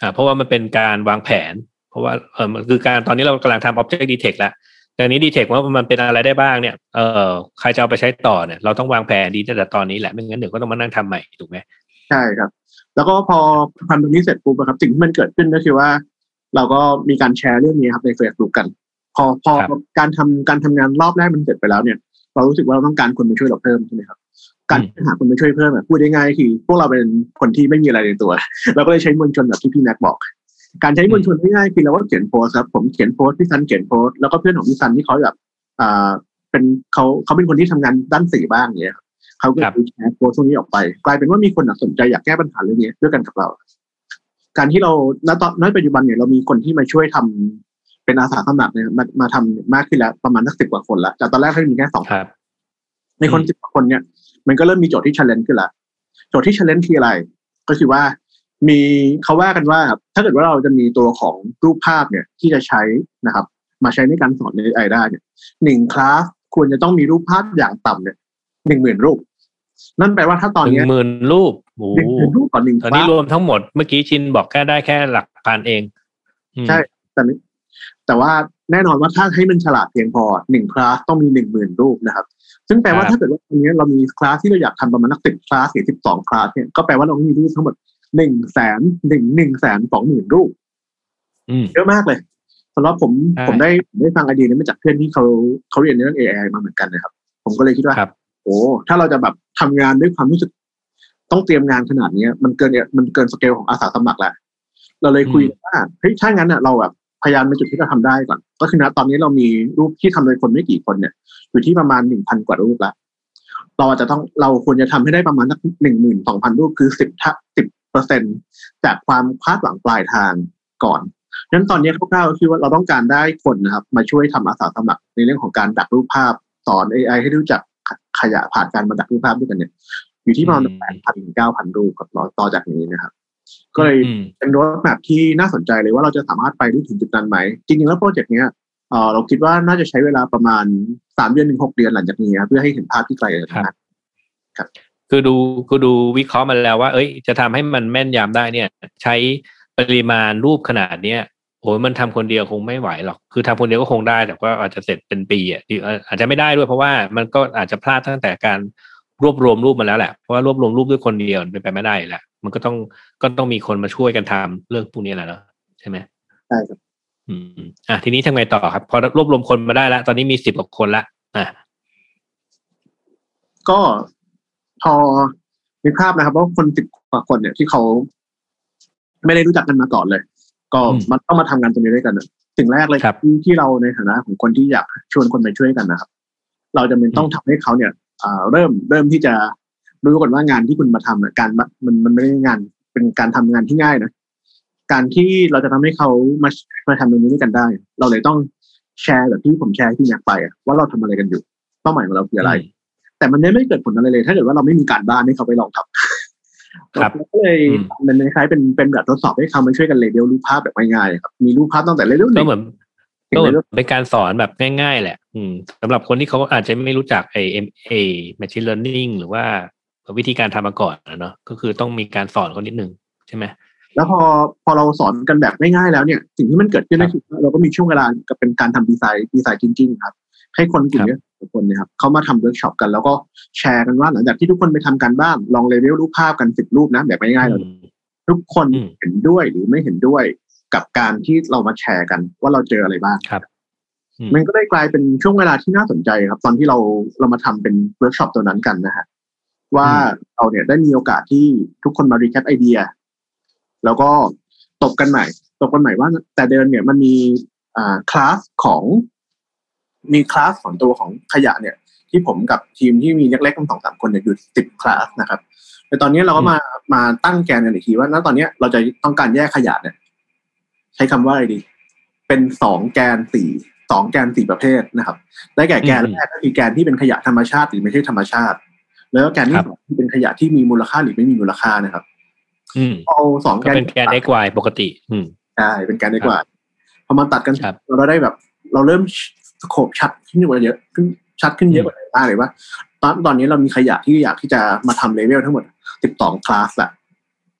อ่าเพราะว่ามันเป็นการวางแผน เพราะว่าเออมันคือการตอนนี้เรากำลังทำ object detect แล้วแต่อันนี้ detect ว่ามันเป็นอะไรได้บ้างเนี่ยเออใครจะเอาไปใช้ต่อเนี่ยเราต้องวางแผนดีตั้งแต่ตอนนี้แหละไม่งั้นเดี๋ยวก็ต้องมานั่งทำใหม่ถูกไหมใช่ครับ แล้วก็พอทำตรงนี้เสร็จปุ๊บอะครับสิ่งที่มันเกิดขึ้นก็คือว่า เราก็มีการแชร์เรื่องนี้ครับในเฟซบุ๊กกัน พอพอการทำการทำงานรอบแรกมันเสร็จไปแล้วเนี่ย เรารู้สึกว่าเราต้องการคนมาช่วยเราเพิ่มใช่ไหมครับ การหาคนมาช่วยเพิ่มอะพูดได้ง่ายๆคือพวกเราเป็นคนที่ไม่มีอะไรในตัว เราก็เลยใช้มวลชนแบบที่พี่แม็กบอก การใช้มวลชนง่ายๆคือเราก็เขียนโพสต์ครับผมเขียนโพสต์พี่ซันเขียนโพสต์แล้วก็เพื่อนของพี่ซันที่เขาแบบอ่าเป็นเขาเขาเป็นคนที่ทำงานด้านสื่อบ้างอย่างเงี้ยครับเขาก็แชร์โพสต์ตรงนี้ออกไป กลายเป็นว่ามีคนสนใจอยากแก้ปัญหาเรื่องนี้ด้วยกันกับเรา การที่เราณตอนณปัจจุบันเนี่ยเรามีคนที่มาช่วยทำเป็นอาสาสมัครเนี่ยมามาทำมากขึ้นแล้วประมาณสักสิบกว่าคนละจากตอนแรกเขามีแค่สองครับในคนสิบกว่าคนเนี่ย มันก็เริ่มมีโจทย์ที่ challenge ขึ้นละโจทย์ที่ challenge คืออะไร ก็คือว่ามีเขาว่ากันว่าถ้าเกิดว่าเราจะมีตัวของรูปภาพเนี่ยที่จะใช้นะครับ มาใช้ในการสอนในไอได้เนี่ยหนึ่งคลาสควรจะต้องมีรูปภาพอย่างต่ำเนี่ยหนึ่งหมื่นรูป นั่นแปลว่าถ้าตอนหนึ่เนี้ยงหมื่นรูปโอ้หนึ่งหมื่นรูปต่อหนึ่งตอนคนี้ลาสรวมทั้งหมดเมื่อกี้ชินบอกแค่ได้แค่หลักพันเองอืมใช่แต่ไม่ แต่ว่าแน่นอนว่าถ้าให้มันฉลาดเพียงพอหนึ่งคลาสต้องมีหนึ่งหมื่นรูปนะครับ ซึ่งแปลว่าถ้าเกิดว่าตรงนี้เรามีคลาสที่เราอยากทำประมาณนักสิบคลาสหรือสิบสองคลาสเนี่ยก็แปลว่าเราต้องมีรูปทั้งหมดหนึ่งแสนหนึ่งหนึ่งแสนสองหมื่นรูปอืมเยอะมากเลยสำหรับผมใช่ผมได้ผมได้ฟังไอเดียนี้มาจากเพื่อนที่เขาเขาเรียนเรื่อง AI มาเหมือนกันนะครับ ผมก็เลยคิดว่าครับโอ้ถ้าเราจะแบบทำงานด้วยความรู้สึกต้องเตรียมงานขนาดเนี้ยมันเกินเนี่ยมันเกินสเกลของอาสาสมัครแล้วเราเลยคุยกันว่าเฮ้ยถ้างั้นอะเราแบบ พยายามในจุดที่เราทำได้ก่อน ก็คือนะตอนนี้เรามีรูปที่ทำโดยคนไม่กี่คนเนี่ย อยู่ที่ประมาณหนึ่งพันกว่ารูปละเราจะต้องเราควรจะทำให้ได้ประมาณสักหนึ่งหมื่นสองพันรูปคือสิบทสิบเปอร์เซ็นจากความคาดหวังปลายทางก่อนดังนั้นตอนนี้คร่าวๆก็คือว่าเราต้องการได้คนนะครับ มาช่วยทำอาสาสมัครในเรื่องของการดักรูปภาพสอน AI ให้รู้จักขยะผ่านการมาดักรูปภาพด้วยกันเนี่ย อยู่ที่ประมาณแปดพันถึงเก้าพันรูปกับต่อจากนี้นะครับ ก็เลยอืมเป็นรถแมพที่น่าสนใจเลยว่าเราจะสามารถไปได้ถึงจุดนั้นไหม จริงๆ แล้วโปรเจกต์เนี้ยเอ่อเราคิดว่าน่าจะใช้เวลาประมาณสามเดือนถึงหกเดือนหลังจากนี้ครับเพื่อให้เห็นภาพที่ไกลจากนั้นคือดูคือดูวิเคราะห์มาแล้วว่า เอ้ย จะทำให้มันแม่นยำได้เนี่ย ใช้ปริมาณรูปขนาดเนี้ยโอ้ยมันทำคนเดียวคงไม่ไหวหรอก คือทำคนเดียวก็คงได้ แต่ก็อาจจะเสร็จเป็นปีอะที่อาจจะไม่ได้ด้วยเพราะว่ามันก็อาจจะพลาดตั้งแต่การ รวบรวมรูปมาแล้วแหละเพราะว่ารวบรวมรูปด้วยคนเดียวมันเป็นไปไม่ได้แหละมันก็ต้องก็ต้องมีคนมาช่วยกันทำเรื่องพวกนี้แหละเนาะใช่ไหมใช่ครับอืมอะทีนี้ทำไงต่อครับ พอรวบรวมคนมาได้แล้ว ตอนนี้มีสิบกว่าคนละอะก็พอมีภาพนะครับว่าคนสิบกว่าคนเนี่ยที่เขาไม่ได้รู้จักกันมาก่อนเลย ก็มันต้องมาทำงานตรงนี้ด้วยกันน่ะสิ่งแรกเลยที่ที่เราในฐานะของคนที่อยากชวนคนไปช่วยกันนะครับ เราจะเป็นต้องทำให้เขาเนี่ยอ่า เริ่มเริ่มที่จะรู้ก่อนว่างานที่คุณมาทำเนี่ยการมันมันไม่ได้งานเป็นการทำงานที่ง่ายนะการที่เราจะทำให้เขามามาทำตรงนี้ด้วยกันได้ เราเลยต้องแชร์แบบที่ผมแชร์ที่อยากไปอะว่าเราทำอะไรกันอยู่ เป้าหมายของเราคืออะไร แต่มันไม่เกิดผลอะไรเลย ถ้าเกิดว่าเราไม่มีการบ้านให้เขาไปลองทำครับเราก็เลยมันคล้ายๆเป็นเป็นแบบทดสอบให้เขามาช่วยกันเลเวลรูปภาพแบบง่ายๆครับมีรูปภาพตั้งแต่ level หนึ่งก็เหมือน ก็เหมือนเป็นการสอนแบบง่าย ๆ แหละ อืมสำหรับคนที่เขาอาจจะไม่รู้จักไอ้ ML machine learning หรือว่าวิธีการทำมาก่อนนะเนาะก็คือต้องมีการสอนเขานิดนึงใช่ไหมแล้วพอพอเราสอนกันแบบง่ายๆแล้วเนี่ย สิ่งที่มันเกิดขึ้นครัก็บคือว่าเราก็มีช่วงเวลากับเป็นการทำ design design จริงๆครับ ให้คนกลุ่มครับเนี้ยคนเนี่ยครับเขามาทำเวิร์กช็อปกันแล้วก็แชร์กันว่าหลังจากที่ทุกคนไปทำการบ้านลองเลเวลรูปภาพกันสิบรูปนะแบบง่ายๆเลยอืมทุกคนอืมเห็นด้วยหรือไม่เห็นด้วย กับการที่เรามาแชร์กัน ว่าเราเจออะไรบ้างครับอืมมันก็ได้กลายเป็นช่วงเวลาที่น่าสนใจครับ ตอนที่เราเรามาทำเป็นเวิร์กช็อปตัวนั้นกันนะฮะว่าเราเนี่ยได้มีโอกาสที่ทุกคนมา recap ไอเดีย แล้วก็ตบกันใหม่ตบกันใหม่ว่า แต่เดิมเนี่ยมันมีอ่าคลาสของมีคลาสของตัวของขยะเนี่ย ที่ผมกับทีมที่มีเล็กๆกันสองสามคนเนี่ยอยู่สิบคลาสนะครับแต่ตอนนี้เราก็มามาตั้งแกนกันอีกทีว่าณตอนนี้เราจะต้องการแยกขยะเนี่ย ใช้คำว่าอะไรดี เป็นสองแกนสี่สองแกนสี่ประเภทนะครับ ได้แก่แกนอืมแรกก็คือแกนที่เป็นขยะธรรมชาติหรือไม่ใช่ธรรมชาติ แล้วก็แกนที่ครับสองที่เป็นขยะที่มีมูลค่าหรือไม่มีมูลค่านะครับอืมเอาสองก็แกนเป็นแกน x y ปกติ อืมใช่เป็นแกนได้กว่าพอมาตัดกันครับเราได้แบบ เราเริ่มสโคปชัดขึ้นกว่าเยอะขึ้นชัดขึ้นเยอะกว่าเดิมมากเลยว่าตอนตอนนี้เรามีขยะที่อยากที่จะมาทำเลเวลทั้งหมดสิบสองคลาสละ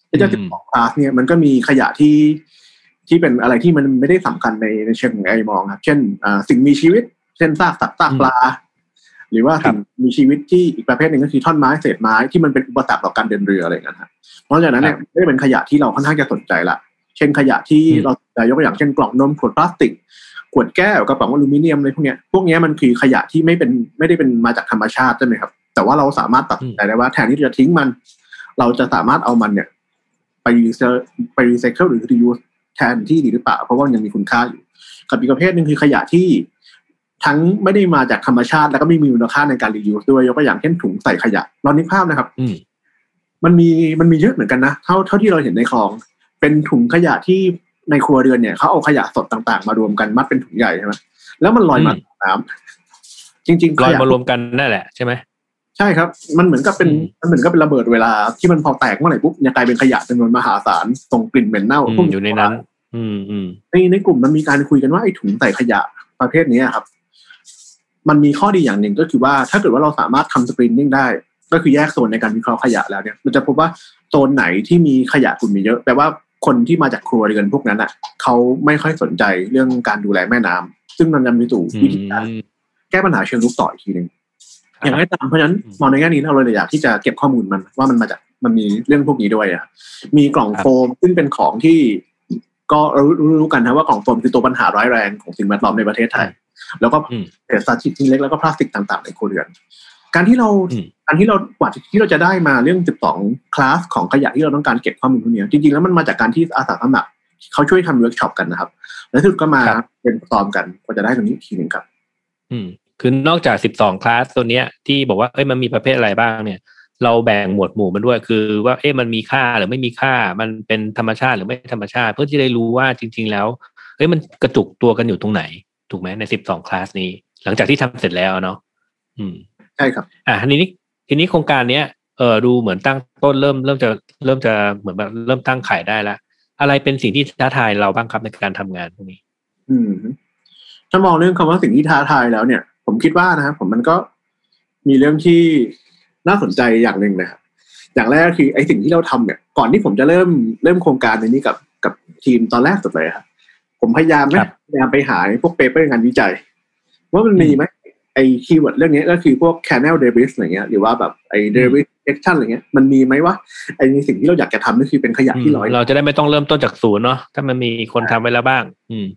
ไอ้เจ้าอืสิบมสองคลาสเนี่ยมันก็มีขยะที่ ที่เป็นอะไรที่มันไม่ได้สำคัญในในเชิงของไอมองครับ เช่นอ่าสิ่งมีชีวิต เช่นซากสัตว์ซากปลา หรือว่าครับสิ่งมีชีวิตที่อีกประเภทหนึ่งก็คือท่อนไม้เศษไม้ที่มันเป็นอุปสรรคต่อการเดินเรืออะไรอย่างเงี้ยครับเพราะฉะนั้นเนี่ยไม่ได้เป็นขยะที่เราค่อนข้างจะสนใจละเช่นขยะที่อืมเราจะยกตัวอย่างเช่นกล่องนมขวดพลาสติกขวดแก้วกระป๋องอลูมิเนียมอะไรพวกเนี้ยพวกเนี้ยมันคือขยะที่ไม่เป็นไม่ได้เป็นมาจากธรรมชาติใช่ไหมครับ แต่ว่าเราสามารถตัดสินใจได้ว่าแทนที่จะทิ้งมัน เราจะสามารถเอามันเนี่ย ไปรีไซไปรีไซเคิลหรือ reuse แทนที่ดีหรือเปล่า เพราะว่ามันยังมีคุณค่าอยู่ กับอีกประเภทหนึ่งคือขยะที่ทั้งไม่ได้มาจากธรรมชาติ แล้วก็ไม่มีมูลค่าในการ reuse ด้วยยกตัวอย่างเช่นถุงใส่ขยะลองนึกภาพนะครับอืมมันมีมันมีเยอะเหมือนกันนะเท่าเท่าที่เราเห็นในคลอง เป็นถุงขยะที่ในครัวเรือนเนี่ยเขาเอาขยะสดต่างๆ มารวมกันมัดเป็นถุงใหญ่ใช่ไหมแล้วมันลอยมาอืมน้ำจริงๆลอยขะมารวมกันนั่นแหละใช่ไหม ใช่ครับ มันเหมือนกับเป็นอืมมันเหมือนกับเป็นระเบิดเวลาที่มันพอแตกเมื่อไหร่ปุ๊บจะกลายเป็นขยะจำนวนมหาศาลส่งกลิ่นเหม็นเน่าอืมพวกอยู่ในนั้น อืมอืมในในกลุ่มมันมีการคุยกันว่าไอ้ถุงใส่ขยะประเภทเนี้ยครับ มันมีข้อดีอย่างหนึ่งก็คือว่า ถ้าเกิดว่าเราสามารถทำสกรีนนิ่งได้ ก็คือแยกโซนในการวิเคราะห์ขยะแล้วเนี่ยเราจะพบว่าโซนไหนที่มีขยะกลุ่มนี้เยอะแปลว่าคนที่มาจากครัวเรือนพวกนั้นอะเขาไม่ค่อยสนใจเรื่องการดูแลแม่น้ำซึ่งมันนำไปสู่อืวิธีการมแก้ปัญหาเชิงรุกต่ออีกทีหนึ่งครับ อย่างไรก็ตามเพราะฉะนั้นอืมมองในแง่นี้เราเลยอยากที่จะเก็บข้อมูลมันว่ามันมาจากมันมีเรื่องพวกนี้ด้วยอะมีกล่องครับโฟมซึ่งเป็นของที่ ก็รู้รู้รู้กันนะว่ากล่องโฟมคือตัวปัญหาร้ายแรงของสิ่งแวดล้อมในประเทศไทย แล้วก็อืมเศษพลาสติกทิ้งเล็กแล้วก็พลาสติกต่างๆในครัวเรือนการที่เราอืมการที่เรากว่าที่เราจะได้มาเรื่อง 12 คลาสของขยะที่เราต้องการเก็บข้อมูลพวกนี้จริงๆแล้วมันมาจากการที่อาสาสมัครเขาช่วยทำเวิร์กช็อปกันนะครับ แล้วสุดก็มาครับ brainstorm กันกว่าจะได้ตรงนี้อีกทีหนึ่งครับ อืม คือนอกจากสิบสองคลาสตัวเนี้ยที่บอกว่าเอ้ยมันมีประเภทอะไรบ้างเนี่ย เราแบ่งหมวดหมู่มันด้วยคือว่าเอ๊ะมันมีค่าหรือไม่มีค่า มันเป็นธรรมชาติหรือไม่ธรรมชาติ เพื่อที่จะได้รู้ว่าจริง ๆ แล้วเอ้ยมันกระจุกตัวกันอยู่ตรงไหน ถูกไหมในสิบสองคลาสนี้ หลังจากที่ทำเสร็จแล้วเนาะอืมใช่ครับ อะทีนี้ทีนี้โครงการเนี้ยเออดูเหมือนตั้งต้นเริ่มเริ่มจะเริ่มจะเหมือนแบบเริ่มตั้งขายได้แล้วอะไรเป็นสิ่งที่ท้าทายเราบ้างครับในการทำงานพวกนี้ อืมถ้ามองเรื่องคำว่าสิ่งที่ท้าทายแล้วเนี่ย ผมคิดว่านะครับผมมันก็มีเรื่องที่น่าสนใจอย่างหนึ่งนะครับอย่างแรกก็คือไอ้สิ่งที่เราทำเนี่ย ก่อนที่ผมจะเริ่มเริ่มโครงการในนี้กับกับทีมตอนแรกสุดเลยครับผมพยายามนะครับพยายามไปหาพวก paper งานวิจัย ว่ามันมีไหมไอ้ keyword เรื่องนี้ก็คือพวก canal debris อะไรเงี้ยหรือว่าแบบไอ้ debris detection อะไรเงี้ยมันมีไหมว่าไอ้สิ่งที่เราอยากจะทำก็คือเป็นขยะที่ลอย เราจะได้ไม่ต้องเริ่มต้นจากศูนย์เนาะถ้ามันมีคนทำไว้แล้วบ้าง อืม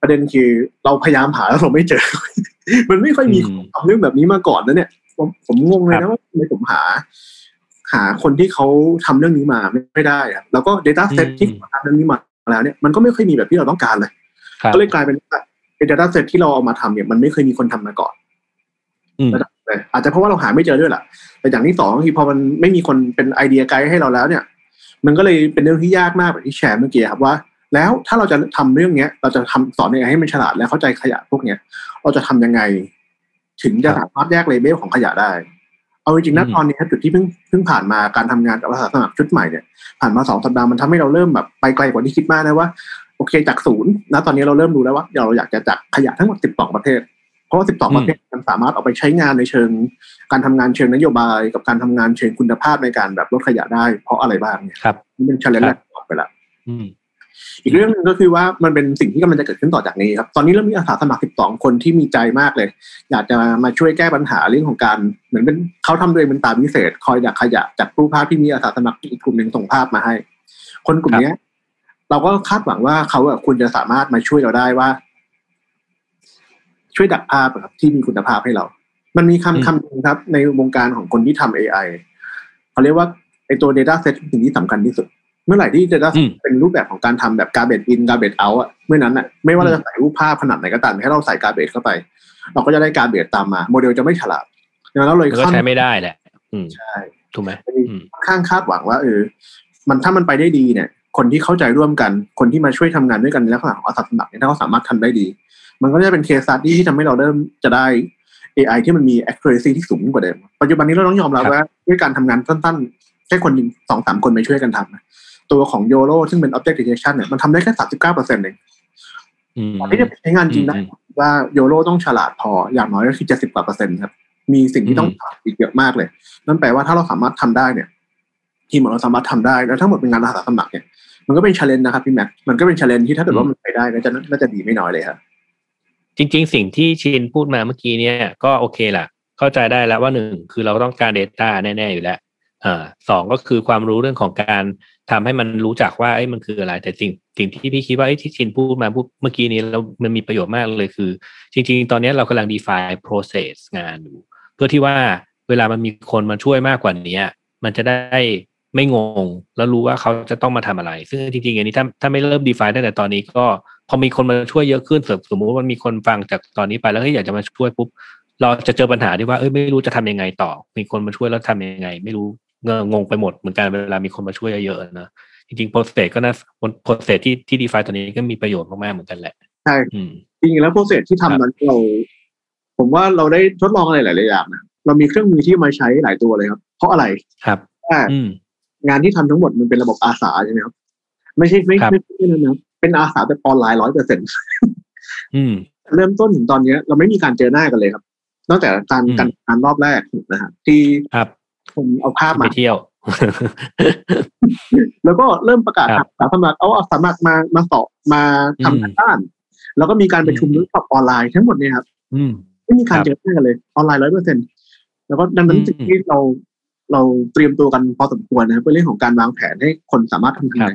ประเด็นคือเราพยายามหาแล้วเราไม่เจออ มันไม่ค่อยมีอืมทำเรื่องแบบนี้มาก่อนนะเนี่ย ผมผมงงเลยนะครับว่าทำไมผมหา หาคนที่เขาทำเรื่องนี้มาไม่ไม่ได้ครับแล้วก็ Data Set อืมที่ทำเรื่องนี้มาแล้วเนี่ยมันก็ไม่ค่อยมีแบบที่เราต้องการเลยครับก็เลยกลายเป็นว่าไอ้ Data Set ที่เราเอามาทำเนี่ยมันไม่เคยมีคนทำมาก่อนอืมเลยอาจจะเพราะว่าเราหาไม่เจอด้วยแหละแต่อย่างที่สองคือพอมันไม่มีคนเป็นไอเดียไกด์ให้เราแล้วเนี่ย มันก็เลยเป็นเรื่องที่ยากมากแบบที่แชร์เมื่อกี้ครับว่า แล้วถ้าเราจะทำเรื่องเนี้ย เราจะทำสอนยังไงให้มันฉลาดและเข้าใจขยะพวกเนี้ย เราจะทำยังไง ถึงจะสามารถแยกเลเบลของขยะได้ เอาจริงๆนะอืมตอนนี้จุดที่เพิ่งเพิ่งผ่านมาการทำงานกับอาสาสมัครชุดใหม่เนี่ยผ่านมาสองสัปดาห์มันทำให้เราเริ่มแบบไปไกลกว่าที่คิดมากนะว่าโอเคจากศูนย์นะตอนนี้เราเริ่มรู้แล้วว่าเดี๋ยวเราอยากจะจัดขยะทั้งหมดสิบสองประเภทเพราะว่าสิบสองประเภทมันสามารถเอาไปใช้งานในเชิง การทำงานเชิงนโยบาย กับการทำงานเชิงคุณภาพในการแบบลดขยะได้ เพราะอะไรบ้างเนี่ยครับนี่เป็น challenge แรกต่อไปไปแล้ว อืมอีกเรื่องหนึ่งก็คือว่ามันเป็นสิ่งที่กำลังจะเกิดขึ้นต่อจากนี้ครับ ตอนนี้เริ่มมีอาสาสมัคร 12 คนที่มีใจมากเลย อยากจะมาช่วยแก้ปัญหาเรื่องของการ เหมือนเป็นเขาทำตัวเองเป็นตาพิเศษ คอยดักขยะจากรูปภาพที่มีอาสาสมัครอีกกลุ่มหนึ่งส่งภาพมาให้ คนกลุ่มเนี้ยเราก็คาดหวังว่าเขาอะควรจะสามารถมาช่วยเราได้ว่า ช่วยดักภาพอะครับที่มีคุณภาพให้เรา มันมีอืมคำคำหนึ่งครับ ในวงการของคนที่ทำ AI เขาเรียกว่าไอตัว Data Set เป็นสิ่งที่สำคัญที่สุดเมื่อไหร่ที่ Data อื Set มเป็นรูปแบบของการทำแบบ garbage in garbage out อะเมื่อนั้นอะไม่ว่าเราจะใส่รูปภาพขนาดไหนก็ตามให้เราใส่ garbage เข้าไป เราก็จะได้ garbage ตามมา โมเดลจะไม่ฉลาดดังนั้นเราเลยมันก็ขั้นใช้ไม่ได้แหละอืมใช่ถูกไหมอืมค่อนข้างคาดหวังว่าเออมันถ้ามันไปได้ดีเนี่ย คนที่เข้าใจร่วมกัน คนที่มาช่วยทำงานด้วยกันในลักษณะของอาสาสมัครเนี่ยถ้าเขาสามารถทำได้ดี มันก็จะเป็นเคส study ที่ทำให้เราเริ่มจะได้ AI ที่มันมี accuracy ที่สูงกว่าเดิม ปัจจุบันนี้เราต้องยอมรับครับว่าด้วยการทำงานสั้นๆแค่คนหนึ่งสองสามคนไปช่วยกันทำนะ ตัวของ YOLO ซึ่งเป็น object detection เนี่ยมันทำได้แค่สามสิบเก้าเปอร์เซ็นต์เองอืมก่อนที่จะใช้งานจริงได้อืมว่า YOLO ต้องฉลาดพออย่างน้อยก็คือเจ็ดสิบกว่าเปอร์เซ็นต์ครับ มีสิ่งที่ต้องอืมทำอีกเยอะมากเลย นั่นแปลว่าถ้าเราสามารถทำได้เนี่ย ทีมของเราสามารถทำได้แล้วทั้งหมดเป็นงานอาสาสมัครเนี่ยมันก็เป็น challenge นะครับพี่แม็กมันก็เป็น challenge ที่ถ้าเกิดว่ามันไปได้น่าจะน่าจะดีไม่น้อยเลยครับจริง ๆ สิ่งที่ชินพูดมาเมื่อกี้เนี่ย ก็โอเคแหละเข้าใจได้แล้วว่าหนึ่งคือเราต้องการ Data แน่ ๆ อยู่แล้วอ่าสองก็คือความรู้เรื่องของการ ทำให้มันรู้จักว่าไอ้มันคืออะไร แต่สิ่งสิ่งที่พี่คิดว่าไอ้ที่ชินพูดมาพูดเมื่อกี้นี้แล้วมันมีประโยชน์มากเลยคือ จริง ๆ ตอนนี้เรากำลัง define process งานอยู่ เพื่อที่ว่าเวลามันมีคนมาช่วยมากกว่านี้มันจะได้ไม่งง แล้วรู้ว่าเขาจะต้องมาทำอะไร ซึ่งจริงๆอันนี้ถ้าถ้าไม่เริ่ม define ตั้งแต่ตอนนี้ก็พอมีคนมาช่วยเยอะขึ้นสมมติว่ามันมีคนฟังจากตอนนี้ไปแล้วอยากจะมาช่วยปุ๊บเราจะเจอปัญหาที่ว่าเอ้ยไม่รู้จะทำยังไงต่อ มีคนมาช่วยแล้วทำยังไง ไม่รู้ งงงไปหมดเหมือนกันเวลามีคนมาช่วยเยอะๆนะจริงๆ process ก็น่า process ที่ที่ define ตอนนี้ก็มีประโยชน์มากๆเหมือนกันแหละใช่อืมจริงๆแล้วโปรเซสที่ครัทำบนั้นเรา ผมว่าเราได้ทดลองอะไรหลายๆอย่างนะเรามีเครื่องมือที่มาใช้หลายตัวเลยครับ เพราะอะไรครับว่าอืมงานที่ทำทั้งหมดมันเป็นระบบอาสาใช่ไหมครับ ไม่ใช่ไม่ครับไม่ใช่นั้นนะเป็นอาสาแบบออนไลน์ร้อยเปอร์เซ็นต์อืมเริ่มต้นถึงตอนเนี้ย เราไม่มีการเจอหน้ากันเลยครับนอกจากการอืมการการรอบแรกนะฮะที่ ครับผมเอาภาพไปมาเที่ยว แล้วก็เริ่มประกาศครับหาสมัครเอาอาสาสมัครมามาสอบมาอืมทำการบ้าน แล้วก็มีการประชุมอืมเวิร์กช็อปออนไลน์ทั้งหมดเนี่ยครับอืมไม่มีการครับเจอหน้ากันเลยออนไลน์ร้อยเปอร์เซ็นต์แล้วก็ดังนั้นอืมสิ่งที่เราเราเตรียมตัวกันพอสมควรนะครับเป็นเรื่องของการวางแผนให้คนสามารถทำงาน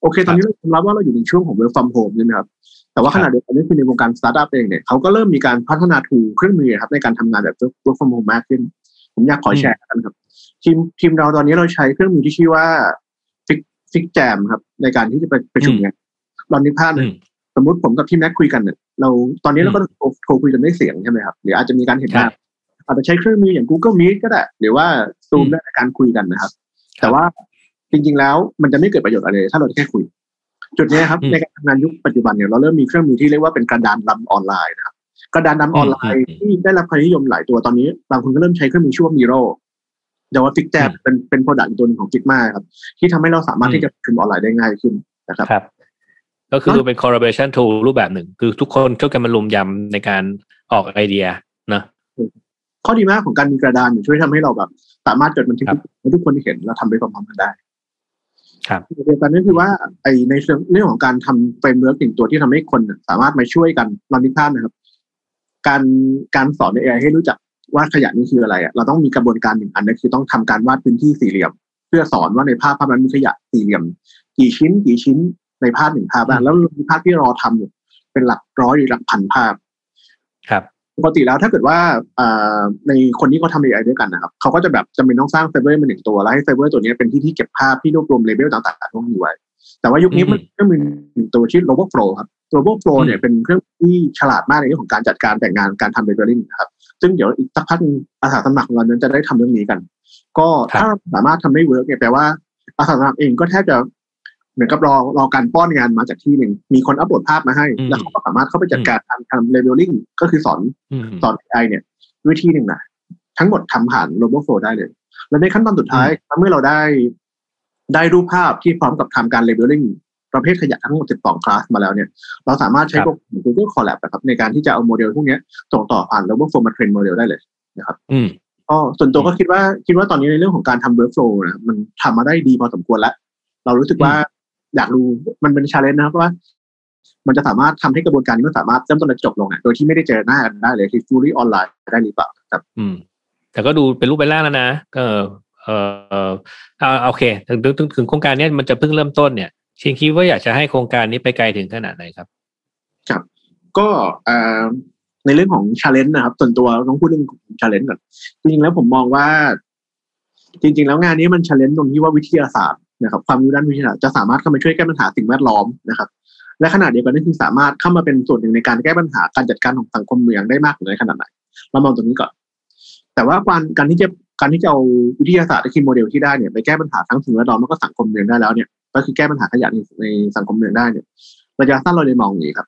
โอเค ตอนนี้เรายอมรับว่าเราอยู่ในช่วงของ work from home ใช่ไหมครับ แต่ว่าครับขณะเดียวกันนี่คือในวงการสตาร์ทอัพเองเนี่ยเขาก็เริ่มมีการพัฒนา tool เครื่องมือครับในการทำงานแบบ work from home มากขึ้น ผมอยากขอแชร์กันครับ ทีมทีมเราตอนนี้เราใช้เครื่องมือที่ชื่อว่า Fig FigJam ครับ ในการที่จะไปประชุมงานลองนึกภาพอืมนะสมมติผมกับพี่แม็กคุยกันเนี่ยเราตอนนี้เราก็โทรโทรคุยกันด้วยเสียงใช่ไหมครับหรืออาจจะมีการเห็นหน้าครับอาจจะใช้เครื่องมืออย่าง Google Meet ก็ได้ หรือว่า Zoom อืมได้ในการคุยกันนะครับครับ แต่ว่าจริงๆแล้วมันจะไม่เกิดประโยชน์อะไรเลยถ้าเราแค่คุย จุดเนี้ยครับอืมในการทำงานยุคปัจจุบันเนี่ยเราเริ่มมีเครื่องมือที่เรียกว่าเป็นกระดานดำออนไลน์นะครับ กระดานดำออนไลน์อืมที่ได้รับความนิยมหลายตัวตอนนี้ บางคนก็เริ่มใช้เครื่องมือชื่อว่า Miro แต่ว่า FigJam อืมเป็นเป็น product ตัวหนึ่งของ Figma ครับ ที่ทำให้เราสามารถอืมที่จะประชุมออนไลน์ได้ง่ายขึ้นนะครับครับ ก็คือเป็น collaboration tool รูปแบบหนึ่ง คือทุกคนช่วยกันมารุมยำในการออกไอเดียนะข้อดีมากของการมีกระดานเนี่ยช่วยทำให้เราแบบ สามารถจดบันทึกครับให้ทุกคนเห็นแล้วทำไปพร้อมๆกันได้ ครับเดียวกันนั่นคือว่าไอในเรื่องเรื่องของการทำ framework หนึ่งตัวที่ทำให้คนน่ะสามารถมาช่วยกันลองนึกภาพนะครับ การการสอนใน AI ให้รู้จักว่าขยะนี่คืออะไรอะเราต้องมีกระบวนการหนึ่งอันนั่นคือต้องทำการวาดพื้นที่สี่เหลี่ยม เพื่อสอนว่าในภาพภาพนั้นมีขยะสี่เหลี่ยม กี่ชิ้นกี่ชิ้นในภาพหนึ่งภาพบ้างแล้วมีภาพที่รอทำอยู่ เป็นหลักร้อยหรือหลักพันภาพ ครับปกติแล้วถ้าเกิดว่าอ่าในคนที่เขาทำ AI ด้วยกันนะครับเขาก็จะแบบจำเป็นต้องสร้างเซิร์ฟเวอร์มาหนึ่งตัวแล้วให้เซิร์ฟเวอร์ตัวนี้เป็นที่ที่เก็บภาพที่รวบรวม label ต่างๆพวกนี้ไว้แต่ว่ายุคนี้มันก็มีหนึ่งตัวชื่อ Roboflow ครับ Robot Flow เนี่ยเป็นเครื่องที่ฉลาดมากในเรื่องของการจัดการแต่ละงานการทำ labeling นะครับ ซึ่งเดี๋ยวอีกสักพักหนึ่งอาสาสมัครของเรานั้นจะได้ทำเรื่องนี้กัน ก็ถ้าสามารถทำได้ work เนี่ยแปลว่าอาสาสมัครเองก็แทบจะเหมือนกับรอรอการป้อนงานมาจากที่หนึ่ง มีคนอัปโหลดภาพมาให้ แล้วเขาก็สามารถเข้าไปจัดการการทำ labeling ก็คือสอนอืมสอน AI เนี่ยวิธีหนึ่งนะทั้งหมดทำผ่าน Roboflow ได้เลย แล้วในขั้นตอนสุดท้ายเมื่อเราได้ได้รูปภาพที่พร้อมกับทำการ labeling ประเภทขยะทั้งหมด 12 คลาสมาแล้วเนี่ย เราสามารถใช้ครับพวก Google Colab นะครับ ในการที่จะเอาโมเดลพวกเนี้ยส่งต่อผ่าน RoboFlow มาเทรนโมเดลได้เลยอืมก็ส่วนตัวก็คิดว่าคิดว่าตอนนี้ในเรื่องของการทำ workflow นะมันทำมาได้ดีพอสมควรแล้ว เรารู้สึกว่าอยากรู้มันเป็น challenge นะครับว่า มันจะสามารถทำให้กระบวนการนี้มันสามารถเริ่มต้นและจบลงอะโดยที่ไม่ได้เจอหน้ากันได้เลยคือ fully ออนไลน์ได้หรือเปล่าครับ อืม แต่ก็ดูเป็นรูปเป็นร่างแล้วนะก็เออเอาโอเค ถึงถึงถึงโครงการเนี้ยมันจะเพิ่งเริ่มต้นเนี่ย ชินคิดว่าอยากจะให้โครงการนี้ไปไกลถึงขนาดไหนครับ ครับ ก็ในเรื่องของ challenge นะครับส่วนตัวต้องพูดเรื่องของ challenge ก่อนจริงๆแล้วผมมองว่า จริง ๆ แล้วงานนี้มัน challenge ตรงที่ว่าวิทยาศาสตร์นะครับ ความรู้ด้านวิทยาศาสตร์จะสามารถเข้ามาช่วยแก้ปัญหาสิ่งแวดล้อมนะครับ และขณะเดียวกันนั่นคือสามารถเข้ามาเป็นส่วนหนึ่งในการแก้ปัญหาการจัดการของสังคมเมืองได้มากน้อยขนาดไหนเรามองตรงนี้ก่อน แต่ว่าการการที่จะการที่จะเอาวิทยาศาสตร์ที่โมเดลที่ได้เนี่ยไปแก้ปัญหาทั้งสิ่งแวดล้อมแล้วก็สังคมเมืองได้แล้วเนี่ย ก็คือแก้ปัญหาขยะในในสังคมเมืองได้เนี่ยระยะสั้นเราเลยมองอย่างนี้ครับ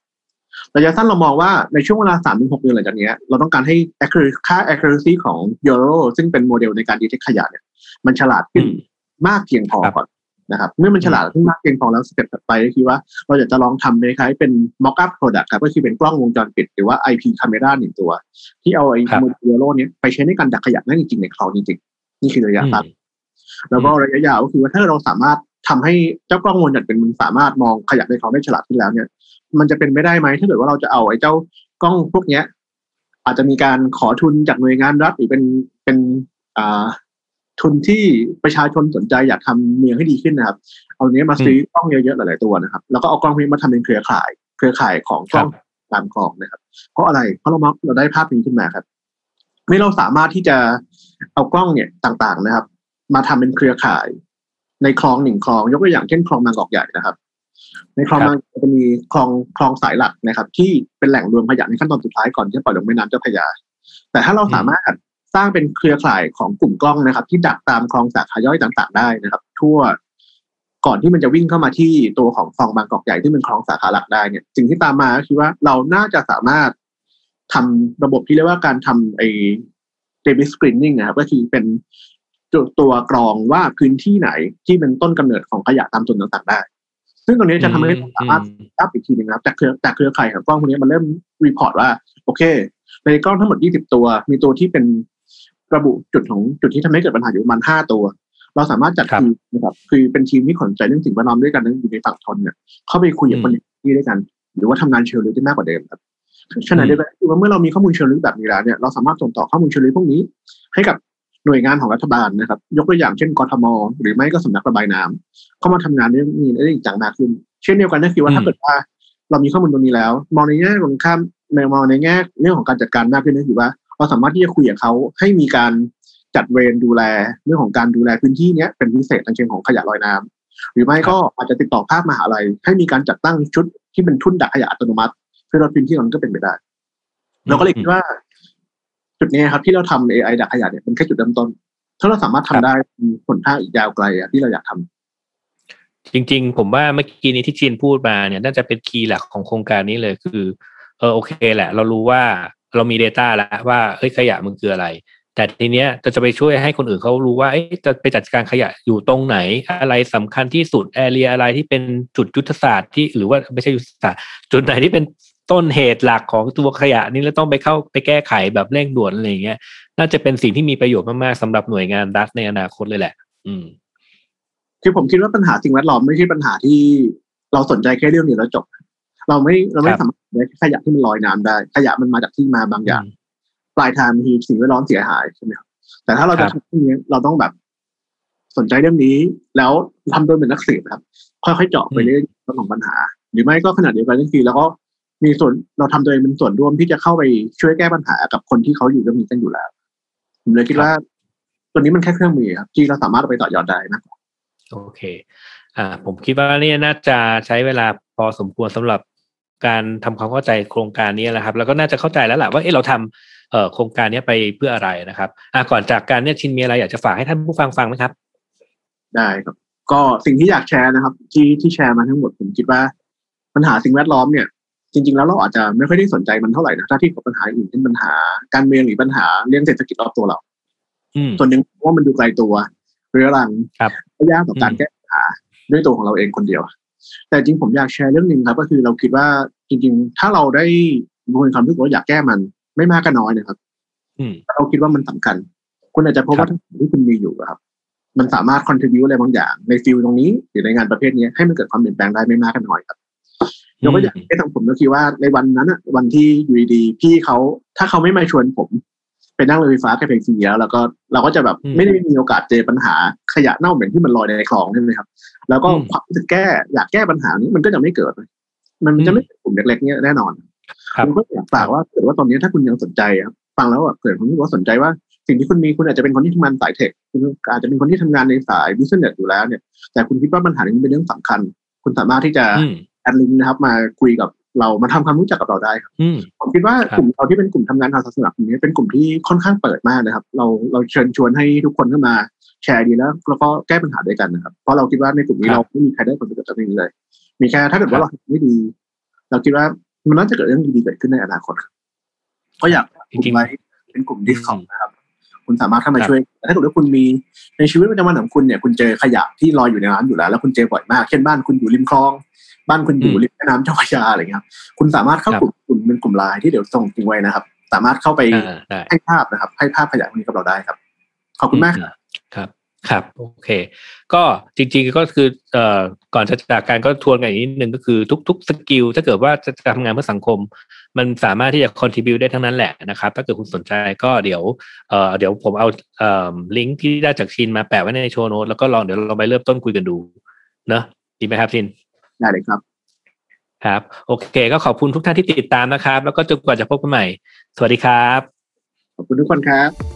ระยะสั้นเรามองว่าในช่วงเวลาสามถึงหกเดือนหลังจากนี้เราต้องการให้ accuracy ค่า accuracy ของ Euro ซึ่งเป็นโมเดลในการ detect ขยะเนี่ย มันฉลาดขึ้นอืมมากเพียงพอครับก่อนนะครับ เมื่อมันฉลาดขึ้นมากเพียงพอแล้ว step ถัดไปก็คือว่าเราอยากจะลองทำในคล้ายเป็น mock up product ครับก็คือเป็นกล้องวงจรปิด หรือว่า IP camera หนึ่งตัว ที่เอาไอ้ครับโมเดล Euro เนี้ยไปใช้ในการดักขยะได้จริงๆในคลองจริงๆนี่คือระยะสั้นอืมแล้วก็ระยะยาวก็คือว่าถ้าเราสามารถ ทำให้เจ้ากล้องวงจรปิดมันสามารถมองขยะในคลองได้ฉลาดขึ้นแล้วเนี่ย มันจะเป็นไม่ได้ไหมถ้าเกิดว่าเราจะเอาไอ้เจ้ากล้องพวกเนี้ย อาจจะมีการขอทุนจากหน่วยงานรัฐหรือเป็นเป็นอ่าทุนที่ประชาชนสนใจอยากทำเมืองให้ดีขึ้นนะครับ เอาเนี้ยมาซื้อกล้องเยอะๆหลายๆตัวนะครับ แล้วก็เอากล้องพวกนี้มาทำเป็นเครือข่าย เครือข่ายของกล้องตามกล้องนะครับ เพราะอะไร เพราะเรามาเราได้ภาพนี้ขึ้นมาครับไม่เราสามารถที่จะเอากล้องเนี่ยต่างๆนะครับ มาทำเป็นเครือข่าย ในคลองหนึ่งคลอง ยกตัวอย่างเช่นคลองบางกอกใหญ่นะครับ ในคลองครับางจะมีคลองคลองสายหลักนะครับ ที่เป็นแหล่งรวมขยะในขั้นตอนสุดท้ายก่อนที่จะปล่อยลงแม่น้ำเจ้าพระยา แต่ถ้าเราสามารถสร้างเป็นเครือข่ายของกลุ่มกล้องนะครับ ที่ดักตามคลองสาขาย่อยต่างๆ ได้นะครับ ทั่วก่อนที่มันจะวิ่งเข้ามาที่ตัวของคลองบางกอกใหญ่ที่เป็นคลองสาขาหลักได้เนี่ยสิ่งที่ตามมาก็คือว่าเราน่าจะสามารถทำระบบที่เรียกว่าการทำไอ้ debit screening นะครับก็คือเป็น ตัวตัวกรองว่าพื้นที่ไหนที่เป็นต้นกำเนิดของขยะตามจุดต่างๆได้ ซึ่งตรงนี้จะทำให้เราสามารถอัพอีกทีหนึ่งนะครับจากเครือจากเครือข่ายของกล้องพวกนี้มันเริ่มรีพอร์ตว่า โอเค ในกล้องทั้งหมด 20 ตัว มีตัวที่เป็นระบุจุดของจุดที่ทำให้เกิดปัญหาอยู่ประมาณ5ตัว เราสามารถจัดครับทีมนะครับคือเป็นทีมที่สนใจเรื่องสิ่งแวดล้อมด้วยกันนะอยู่ในฝั่งทนเนี่ยเข้าไปคุยกับคนในพื้นที่ด้วยกัน หรือว่าทำงานเชิงลึกได้มากกว่าเดิมครับขณะเดียวกันคือว่าเมื่อเรามีข้อมูลเชิงลึกแบบนี้แล้วเนี่ยเราสามารถส่งต่อข้อมูลเชิงลึกพวกนี้ ให้กับ หน่วยงานของรัฐบาลนะครับ ยกตัวอย่างเช่นกทมหรือไม่ก็สำนักระบายน้ำเข้ามาทำงานเรื่องนี้ได้จริงจังมากขึ้น เช่นเดียวกันก็คือว่าอืมถ้าเกิดว่า เรามีข้อมูลตรงนี้แล้ว มองในแง่ของข้ามในมองในแง่เรื่องของการจัดการมากขึ้นก็คือว่าเราสามารถที่จะคุยกับเขาให้มีการจัดเวรดูแลเรื่องของการดูแลพื้นที่เนี้ยเป็นพิเศษในเชิงของขยะลอยน้ำหรือไม่ก็อาจจะติดต่อภาคมหาลัยให้มีการจัดตั้งชุดที่เป็นทุ่นดักขยะอัตโนมัติ เพื่อลดพื้นที่นั้นก็เป็นไปได้ เราก็เลยคิดว่า จุดนี้ครับที่เราทำ AI ดักขยะเนี่ยเป็นแค่จุดเริ่มต้น ถ้าเราสามารถทำได้มีผลทางอีกยาวไกลอะที่เราอยากทำจริง ๆ ผมว่าเมื่อกี้นี้ที่จีนพูดมาเนี่ยน่าจะเป็นคีย์หลักของโครงการนี้เลยคือเออโอเคแหละ เรารู้ว่าเรามี Data แล้วว่าเฮ้ยขยะมันคืออะไร แต่ทีเนี้ยจะจะไปช่วยให้คนอื่นเขารู้ว่าเอ๊ะจะไปจัดการขยะอยู่ตรงไหน อะไรสำคัญที่สุดแอเรียอะไรที่เป็นจุดยุทธศาสตร์ที่หรือว่าไม่ใช่ยุทธศาสตร์จุดไหนที่เป็น ต้นเหตุหลักของตัวขยะนี่แล้วต้องไปเข้าไปแก้ไขแบบเร่งด่วนอะไรอย่างเงี้ย น่าจะเป็นสิ่งที่มีประโยชน์มากๆสำหรับหน่วยงานรัฐในอนาคตเลยแหละ อืม คือผมคิดว่าปัญหาสิ่งแวดล้อมไม่ใช่ปัญหาที่เราสนใจแค่เรื่องนี้แล้วจบ เราไม่เราไม่ครับสามารถได้ขยะที่มันลอยน้ำได้ ขยะมันมาจากที่มาบางอย่าง ปลายทางมีสิ่งแวดล้อมเสียหายใช่ไหมครับแต่ถ้าเราครัจะบทำเรื่องนี้เราต้องแบบสนใจเรื่องนี้ แล้วทำโดยเป็นนักสืบครับ ค่อยๆเจาะไปเรื่อยๆเรื่องของปัญหา หรือไม่ก็ขนาดเดียวกันก็คือแล้วก็ มีส่วนเราทำตัวเองเป็นส่วนร่วมที่จะเข้าไปช่วยแก้ปัญหากับคนที่เขาอยู่เรื่องนี้กันอยู่แล้ว ผมเลยคิดว่า ตัวนี้มันแค่เครื่องมือครับที่เราสามารถเอาไปต่อยอดได้นะโอเค อ่า ผมคิดว่าเนี่ยน่าจะใช้เวลาพอสมควรสำหรับการทำความเข้าใจโครงการนี้นะครับ แล้วก็น่าจะเข้าใจแล้วแหละว่าเออเราทำเอ่อโครงการนี้ไปเพื่ออะไรนะครับอ่าก่อนจากการเนี่ยชินมีอะไรอยากจะฝากให้ท่านผู้ฟังฟังไหมครับ ได้ครับ ก็สิ่งที่อยากแชร์นะครับ ที่ที่แชร์มาทั้งหมดผมคิดว่าปัญหาสิ่งแวดล้อมเนี่ย จริง ๆ แล้วเราอาจจะไม่ค่อยได้สนใจมันเท่าไหร่นะถ้าที่กับปัญหาอื่นเช่นปัญหา การเมืองหรือปัญหาเรื่องเศรษฐกิจรอบตัวเราอืมส่วนหนึ่งเพราะว่ามันดูไกลตัวเรื้อรังครับและยากต่อการอืมแก้ปัญหาด้วยตัวของเราเองคนเดียว แต่จริงผมอยากแชร์เรื่องหนึ่งครับ ก็คือเราคิดว่าจริง ๆ ถ้าเราได้มีความรู้สึกว่าอยากแก้มันไม่มากก็น้อยนะครับอืมเราคิดว่ามันสำคัญ คุณอาจจะพบครัว่าบทั้งหมดที่คุณมีอยู่อะครับ มันสามารถ contribu อะไรบางอย่าง ในฟิลตรงนี้หรือในงานประเภทนี้ให้มันเกิดความเปลี่ยนแปลงได้ไม่มากก็น้อยครับ ยกตัวอย่างให้ทางผมก็คิดว่าในวันนั้นอะวันที่อยู่ดีๆพี่เขาถ้าเขาไม่มาชวนผมไปนั่งรถไฟฟ้าแค่เพียงสีแล้วแล้วก็เราก็จะแบบอืมไม่ได้มีโอกาสเจอปัญหาขยะเน่าเหม็นที่มันลอยในคลองใช่ไหมครับ แล้วก็อืมความรู้สึกแก้อยากแก้ปัญหานี้มันก็จะไม่เกิดเลยมันจะไม่เป็นกลุ่มเล็กๆเนี้ยแน่นอนครับผมก็อยากฝากว่าเกิดว่าตอนนี้ถ้าคุณยังสนใจครับฟังแล้วอะเกิดความรู้สึกว่าสนใจว่าสิ่งที่คุณมีคุณอาจจะเป็นคนที่ทำงานสายเทคคุณอาจจะเป็นคนที่ทำงานในสายบิสเนสอยู่แล้วเนี่ย แต่คุณคิดว่าปัญหานี้มันเป็นเรื่องสำคัญ คุณสามารถที่จะอืม แอดลิงก์นะครับ มาคุยกับเรามาทำความรู้จักกับเราได้ครับอืมผมคิดว่าครับกลุ่มเราที่เป็นกลุ่มทำงานทางศาสนากลุ่มนี้เป็นกลุ่มที่ค่อนข้างเปิดมากนะครับ เราเราเชิญชวนให้ทุกคนเข้ามาแชร์ดีแล้วแล้วก็แก้ปัญหาด้วยกันนะครับ เพราะเราคิดว่าในกลุ่มนี้เราไม่มีใครได้ผลประโยชน์จากตรงนี้เลย มีแค่ถ้าเกิดว่าเราทำไม่ดี เราคิดว่ามันน่าจะเกิดเรื่องดีๆเกิดขึ้นในอนาคตครับก็อยากกลุ่มไว้เป็นกลุ่มดิสคอมนะครับ คุณสามารถเข้ามาช่วยแต่ถ้าเกิดว่าคุณมีในชีวิตประจำวันของคุณเนี่ยคุณเจอขยะที่ลอยอยู่ในน้ำอยู่แล้ว แล้วคุณเจอบ่อยมากเช่นบ้านคุณอยู่ริมคลอง บ้านคุณอยู่อืมริมแม่น้ำเจ้าพระยาอะไรเงี้ยครับคุณสามารถเข้ากลุ่มกลุ่มเป็นกลุ่มไลน์ที่เดี๋ยวส่งทิ้งไว้นะครับ สามารถเข้าไปอ่าได้ให้ภาพนะครับ ให้ภาพขยะพวกนี้กับเราได้ครับ ขอบคุณมากครับครับครับโอเค ก็จริงๆก็คือเอ่อก่อนจะจากการก็ทวนกันอีกนิดนึงก็คือทุกๆสกิลถ้าเกิดว่าจะทำงานเพื่อสังคม มันสามารถที่จะ contribu ได้ทั้งนั้นแหละนะครับ ถ้าเกิดคุณสนใจก็เดี๋ยวเอ่อเดี๋ยวผมเอาเอ่อลิงก์ที่ได้จากชินมาแปะไว้ในโชว์โน้ตแล้วก็ลองเดี๋ยวเราไปเริ่มต้นคุยกันดูเนอะดีไหมครับชิน ได้เลยครับ ครับ โอเค ก็ขอบคุณทุกท่านที่ติดตามนะครับ แล้วก็จนกว่าจะพบกันใหม่ สวัสดีครับ ขอบคุณทุกคนครับ